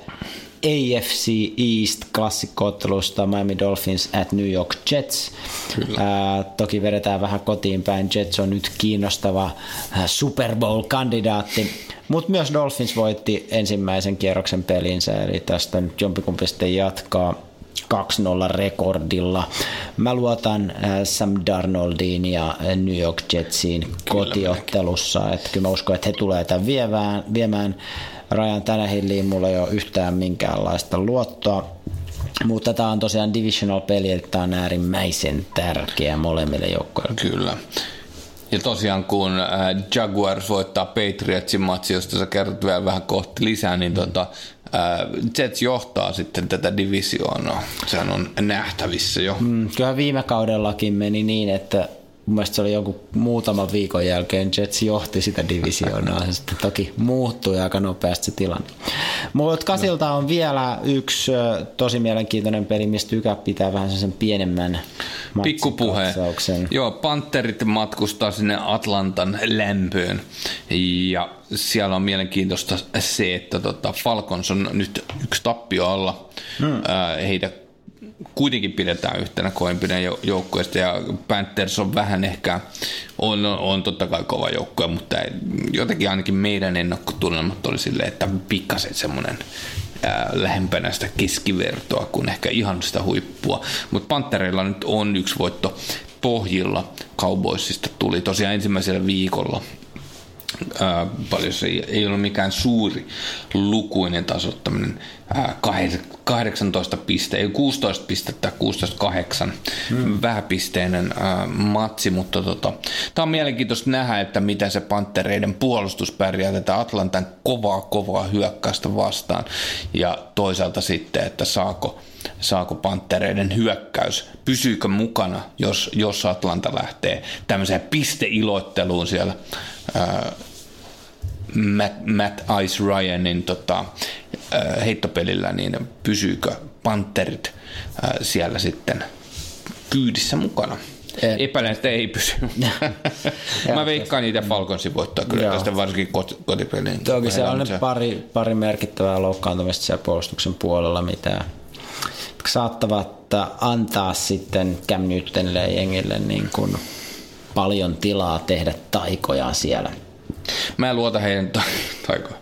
AFC East klassikkoottelusta Miami Dolphins at New York Jets. Ää, toki vedetään vähän kotiin päin. Jets on nyt kiinnostava Super Bowl-kandidaatti. Mutta myös Dolphins voitti ensimmäisen kierroksen pelinsä, eli tästä nyt jompikumpi sitten jatkaa. 2-0 rekordilla. Mä luotan äh, Sam Darnoldiin ja New York Jetsiin kotiottelussa. Että kyllä mä uskon, että he tulee tämän viemään, viemään Rajan Tänähilliin. Mulla ei ole yhtään minkäänlaista luottoa. Mutta tämä on tosiaan divisional peli, että tämä on äärimmäisen tärkeä molemmille joukkoille. Kyllä. Ja tosiaan kun äh, Jaguars voittaa Patriotsin matsi, josta sä kerrot vielä vähän kohti lisää, niin tota, äh, Jets johtaa sitten tätä divisioonaa. Sehän on nähtävissä jo. Mm, Kyllä viime kaudellakin meni niin, että mun mielestä se oli joku muutaman viikon jälkeen Jets johti sitä divisioonaa. Se sitten toki muuttui aika nopeasti se tilanne. Mutta Kasilta on vielä yksi tosi mielenkiintoinen peli, mistä Tykä pitää vähän sen pienemmän Pikkupuhe. Joo, Panterit matkustaa sinne Atlantan lämpöön. Ja siellä on mielenkiintoista se, että tota Falcons on nyt yksi tappio alla. Hmm. Heitä kuitenkin pidetään yhtenä koimpinen joukkueesta ja Panthers on vähän ehkä, on, on, totta kai kova joukkue, mutta jotenkin ainakin meidän ennakkotunnelmat oli silleen, että pikkasen semmoinen lähempänä sitä keskivertoa kuin ehkä ihan sitä huippua. Mutta Pantereilla nyt on yksi voitto pohjilla. Cowboysista tuli tosiaan ensimmäisellä viikolla ää, paljon se ei, ei ole mikään suuri lukuinen tasottaminen. Ää, kahdek- 18 pistettä, ei 16 pistettä, 16-8, hmm. vähäpisteinen ää, matsi, mutta tota, tämä on mielenkiintoista nähdä, että miten se Pantereiden puolustus pärjää tätä Atlantan kovaa, kovaa hyökkäystä vastaan ja toisaalta sitten, että saako, saako Pantereiden hyökkäys, pysyykö mukana, jos, jos Atlanta lähtee tämmöiseen pisteiloitteluun siellä ää, Matt, Matt Ice Ryanin tota, äh, heittopelillä, niin pysyykö Panterit äh, siellä sitten kyydissä mukana? Et- Epäilen, että ei pysy. Mä veikkaan niitä Falconsin voittaa kyllä Joo. tästä varsinkin kot- kotipeliin. Toki se on ne pari, pari merkittävää loukkaantumista siellä puolustuksen puolella, mitä saattavat antaa sitten Cam Newtonille ja jengille niin kuin paljon tilaa tehdä taikoja siellä. Mä en luota heidän ta- taikoihin.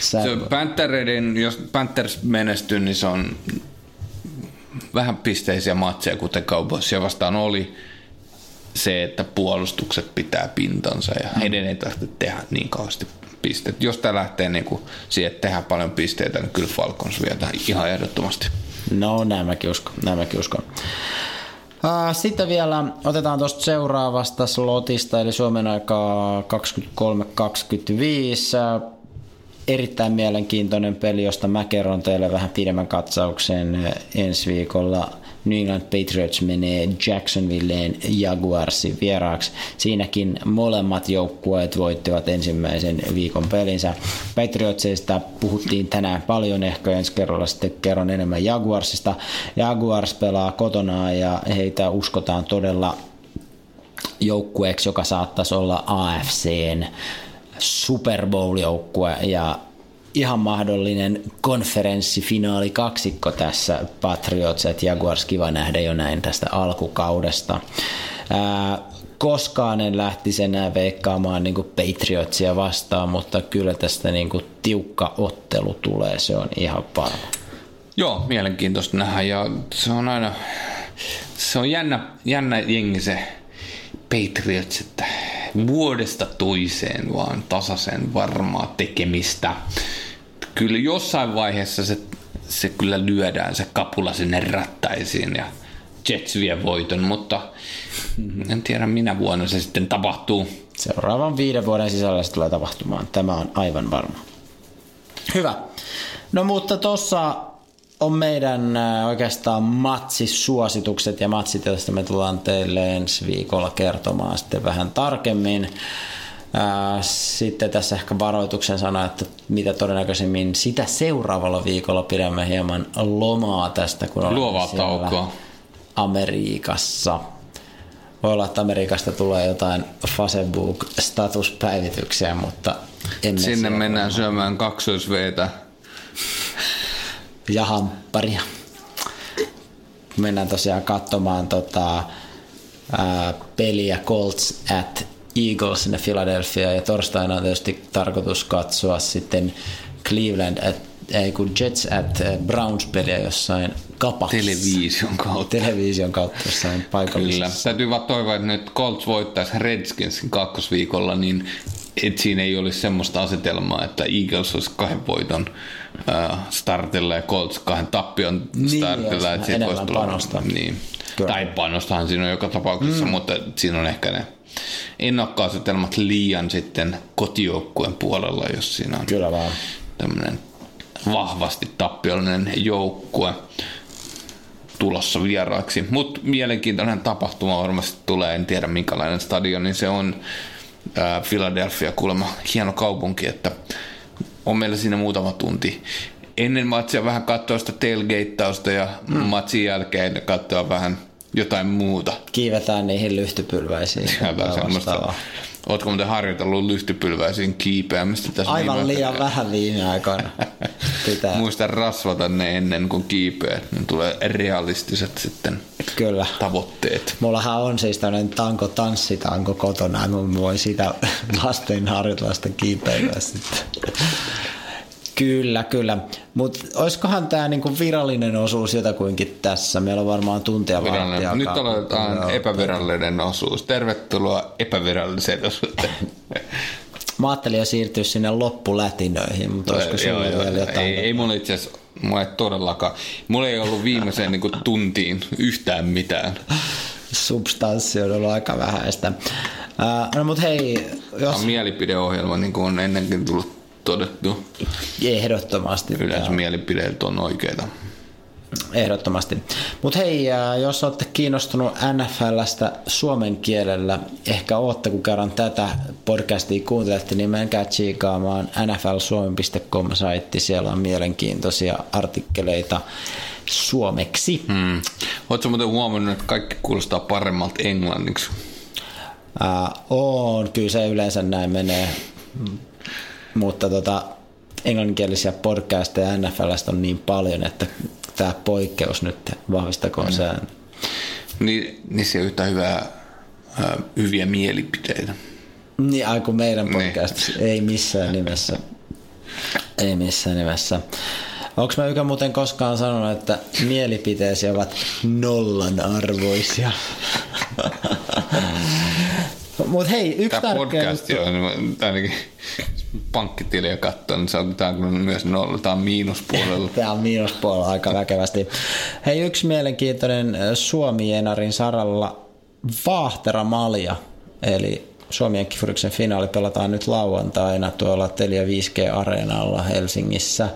Se Panthereiden, jos Panthers menestyy, niin se on vähän pisteisiä matseja, kuten Cowboysia vastaan oli se, että puolustukset pitää pintansa ja heidän ei tarvitse tehdä niin kauheasti pisteet. Jos tämä lähtee niin kuin siihen, että tehdään paljon pisteitä, niin kyllä Falcons vie ihan ehdottomasti. No, näin mäkin uskon. Näin mäkin uskon. Sitten vielä otetaan tuosta seuraavasta slotista, eli Suomen aikaa 23.25. Äh, Erittäin mielenkiintoinen peli, josta mä kerron teille vähän pidemmän katsauksen ensi viikolla. New England Patriots menee Jacksonvilleen Jaguarsin vieraaksi. Siinäkin molemmat joukkueet voittivat ensimmäisen viikon pelinsä. Patriotsista puhuttiin tänään paljon, ehkä ensi kerralla sitten kerron enemmän Jaguarsista. Jaguars pelaa kotona ja heitä uskotaan todella joukkueeksi, joka saattaisi olla AFCn Super Bowl-joukkue ja ihan mahdollinen konferenssifinaali kaksikko tässä Patriots et Jaguars kiva nähdä jo näin tästä alkukaudesta. Ää, koskaan en lähtisi enää veikkaamaan niin Patriotsia vastaan, mutta kyllä tästä niin tiukka ottelu tulee, se on ihan varma. Joo, mielenkiintoista nähdä ja se on aina, se on jännä, jännä jengi se Patriots, että vuodesta toiseen vaan tasaisen varmaa tekemistä. Kyllä jossain vaiheessa se, se kyllä lyödään se kapula sinne rattaisiin ja Jets vie voiton, mutta en tiedä minä vuonna se sitten tapahtuu. Seuraavan viiden vuoden sisällä se tulee tapahtumaan. Tämä on aivan varma. Hyvä. No mutta tuossa on meidän oikeastaan matsisuositukset ja matsit, joista me tullaan teille ensi viikolla kertomaan sitten vähän tarkemmin. Sitten tässä ehkä varoituksen sana, että mitä todennäköisemmin sitä seuraavalla viikolla pidämme hieman lomaa tästä, kun Luovaa siellä taukoa. Amerikassa. Voi olla, että Amerikasta tulee jotain Facebook-statuspäivityksiä, mutta emme Sinne mennään syömään kaksoisveetä. Ja hampparia. Mennään tosiaan katsomaan tota, ää, peliä Colts at Eagles sinne Philadelphia ja torstaina on tietysti tarkoitus katsoa sitten Cleveland at, ei kun Jets at Browns peliä jossain kapassa. Television kautta. Television kautta jossain Kyllä. paikallisessa. Täytyy vaan toivoa, että nyt Colts voittaisi Redskinsin kakkosviikolla, niin et siinä ei olisi semmoista asetelmaa, että Eagles olisi kahden voiton äh, startilla ja Colts kahden tappion Niin, startilla. jos että siitä voisi tulla- panosta. Niin. Kyllä. Tai panostahan siinä on joka tapauksessa, mm. mutta siinä on ehkä ne ennakkoasetelmat liian sitten kotijoukkueen puolella, jos siinä on Kyllä vaan. tämmöinen vahvasti tappiollinen joukkue tulossa vieraaksi. Mutta mielenkiintoinen tapahtuma varmasti tulee, en tiedä minkälainen stadion, niin se on ää, Philadelphia kuulemma hieno kaupunki, että on meillä siinä muutama tunti ennen matsia vähän katsoa sitä tailgateausta ja mm. matsin jälkeen katsoa vähän jotain muuta. Kiivetään niihin lyhtypylväisiin. Jotain Tai semmoista. vastaavaa. Ootko muuten harjoitellut lyhtypylväisiin kiipeämistä tässä Aivan viime- liian vähän viime aikoina. Pitää. Muista rasvata ne ennen kuin kiipeät, niin tulee realistiset sitten Kyllä. tavoitteet. Mullahan on siis tämmöinen tanko tanssitanko kotona, mä voin sitä vasten harjoitella sitä kiipeilyä sitten. Kyllä, kyllä. Mutta olisikohan tämä niinku virallinen osuus jotakuinkin tässä? Meillä on varmaan tuntia Virallinen. Nyt aloitetaan epävirallinen osuus. Tervetuloa epäviralliseen osuuteen. Mä ajattelin jo siirtyä sinne loppulätinöihin, mutta olisiko sulla vielä jotain? Ei, ei mulla itse asiassa, mulla ei todellakaan. Mulla ei ollut viimeiseen niin tuntiin yhtään mitään. Substanssi on ollut aika vähäistä. Uh, no mut hei, jos Tämä mielipideohjelma, niin kuin on ennenkin tullut todettu. ehdottomasti. Yleensä mielipideet on oikeita. Ehdottomasti. Mutta hei, jos olette kiinnostunut NFLstä suomen kielellä, ehkä ootte kun kerran tätä podcastia kuuntelette, niin menkää tsiikaamaan nflsuomi.com-saitti. Siellä on mielenkiintoisia artikkeleita suomeksi. Hmm. Oletko muuten huomannut, että kaikki kuulostaa paremmalta englanniksi? Äh, on, kyllä se yleensä näin menee. Mm. Mutta tota, englanninkielisiä podcasteja NFLstä on niin paljon, että tämä poikkeus nyt vahvistakoon sään. Niin, niissä ei ole yhtään hyvää, äh, hyviä mielipiteitä. Niin, ai kun meidän Niin. podcast. Ei missään nimessä. Ei missään nimessä. Onko mä Ykä muuten koskaan sanonut, että mielipiteesi ovat nollan arvoisia? Mut hei, yksi Tämä tärkeä podcast juttu. on ainakin pankkitiliä katsoo, niin se on, tämä on myös nolla, tämä on miinuspuolella. Tämä on miinuspuolella aika väkevästi. Hei, yksi mielenkiintoinen äh, Suomi-Enarin saralla Vaahtera Malja, eli Suomen kifuriksen finaali pelataan nyt lauantaina tuolla Telia 5G-areenalla Helsingissä.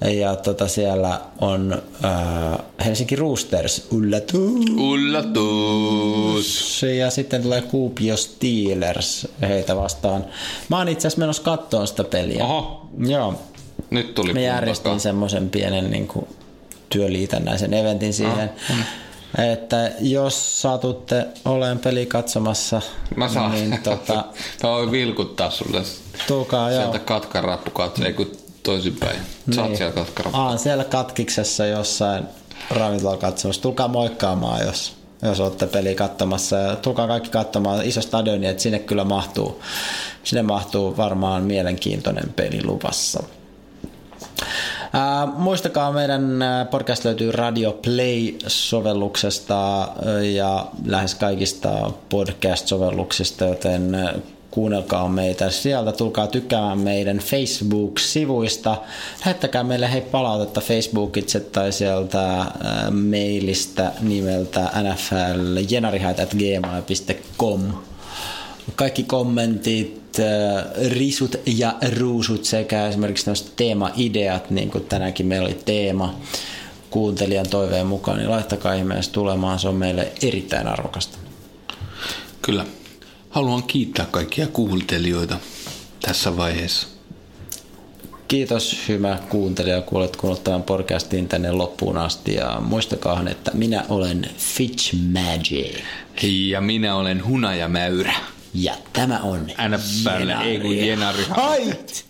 Ja tota siellä on äh, Helsinki Roosters yllätys. Ullatus! Ja sitten tulee Kuopio Steelers heitä vastaan. Mä oon itse asiassa menossa kattoon sitä peliä. Oho, Joo, nyt tuli me järjestin semmoisen pienen niin kuin, työliitännäisen eventin siihen. Että jos satutte olemaan peli katsomassa, Mä saan. niin tota, Mä voin vilkuttaa sulle tulkaa joo. sieltä katkarappukat, ei kun toisinpäin. Sä Niin. siellä katkara. Aa, siellä katkiksessa jossain ravintola katsomassa. Tulkaa moikkaamaan, jos, jos olette peli katsomassa. Ja tulkaa kaikki katsomaan iso stadioni, että sinne kyllä mahtuu, sinne mahtuu varmaan mielenkiintoinen peli luvassa. Ää, muistakaa, meidän podcast löytyy Radio Play-sovelluksesta ja lähes kaikista podcast-sovelluksista, joten kuunnelkaa meitä sieltä, tulkaa tykkäämään meidän Facebook-sivuista, lähettäkää meille hei palautetta Facebookitse tai sieltä ää, mailista nimeltä nfljenarihait.gmail.com kaikki kommentit, äh, risut ja ruusut sekä esimerkiksi tämmöiset teemaideat, niin kuin tänäänkin meillä oli teema kuuntelijan toiveen mukaan, niin laittakaa ihmeessä tulemaan, se on meille erittäin arvokasta. Kyllä. Haluan kiittää kaikkia kuuntelijoita tässä vaiheessa. Kiitos hyvä kuuntelija, kun olet kuunnellut tämän podcastin tänne loppuun asti ja muistakaa, että minä olen Fitch Magic Ja minä olen Hunajamäyrä. ja tämä on NFL, ei kun Jenari. Hait!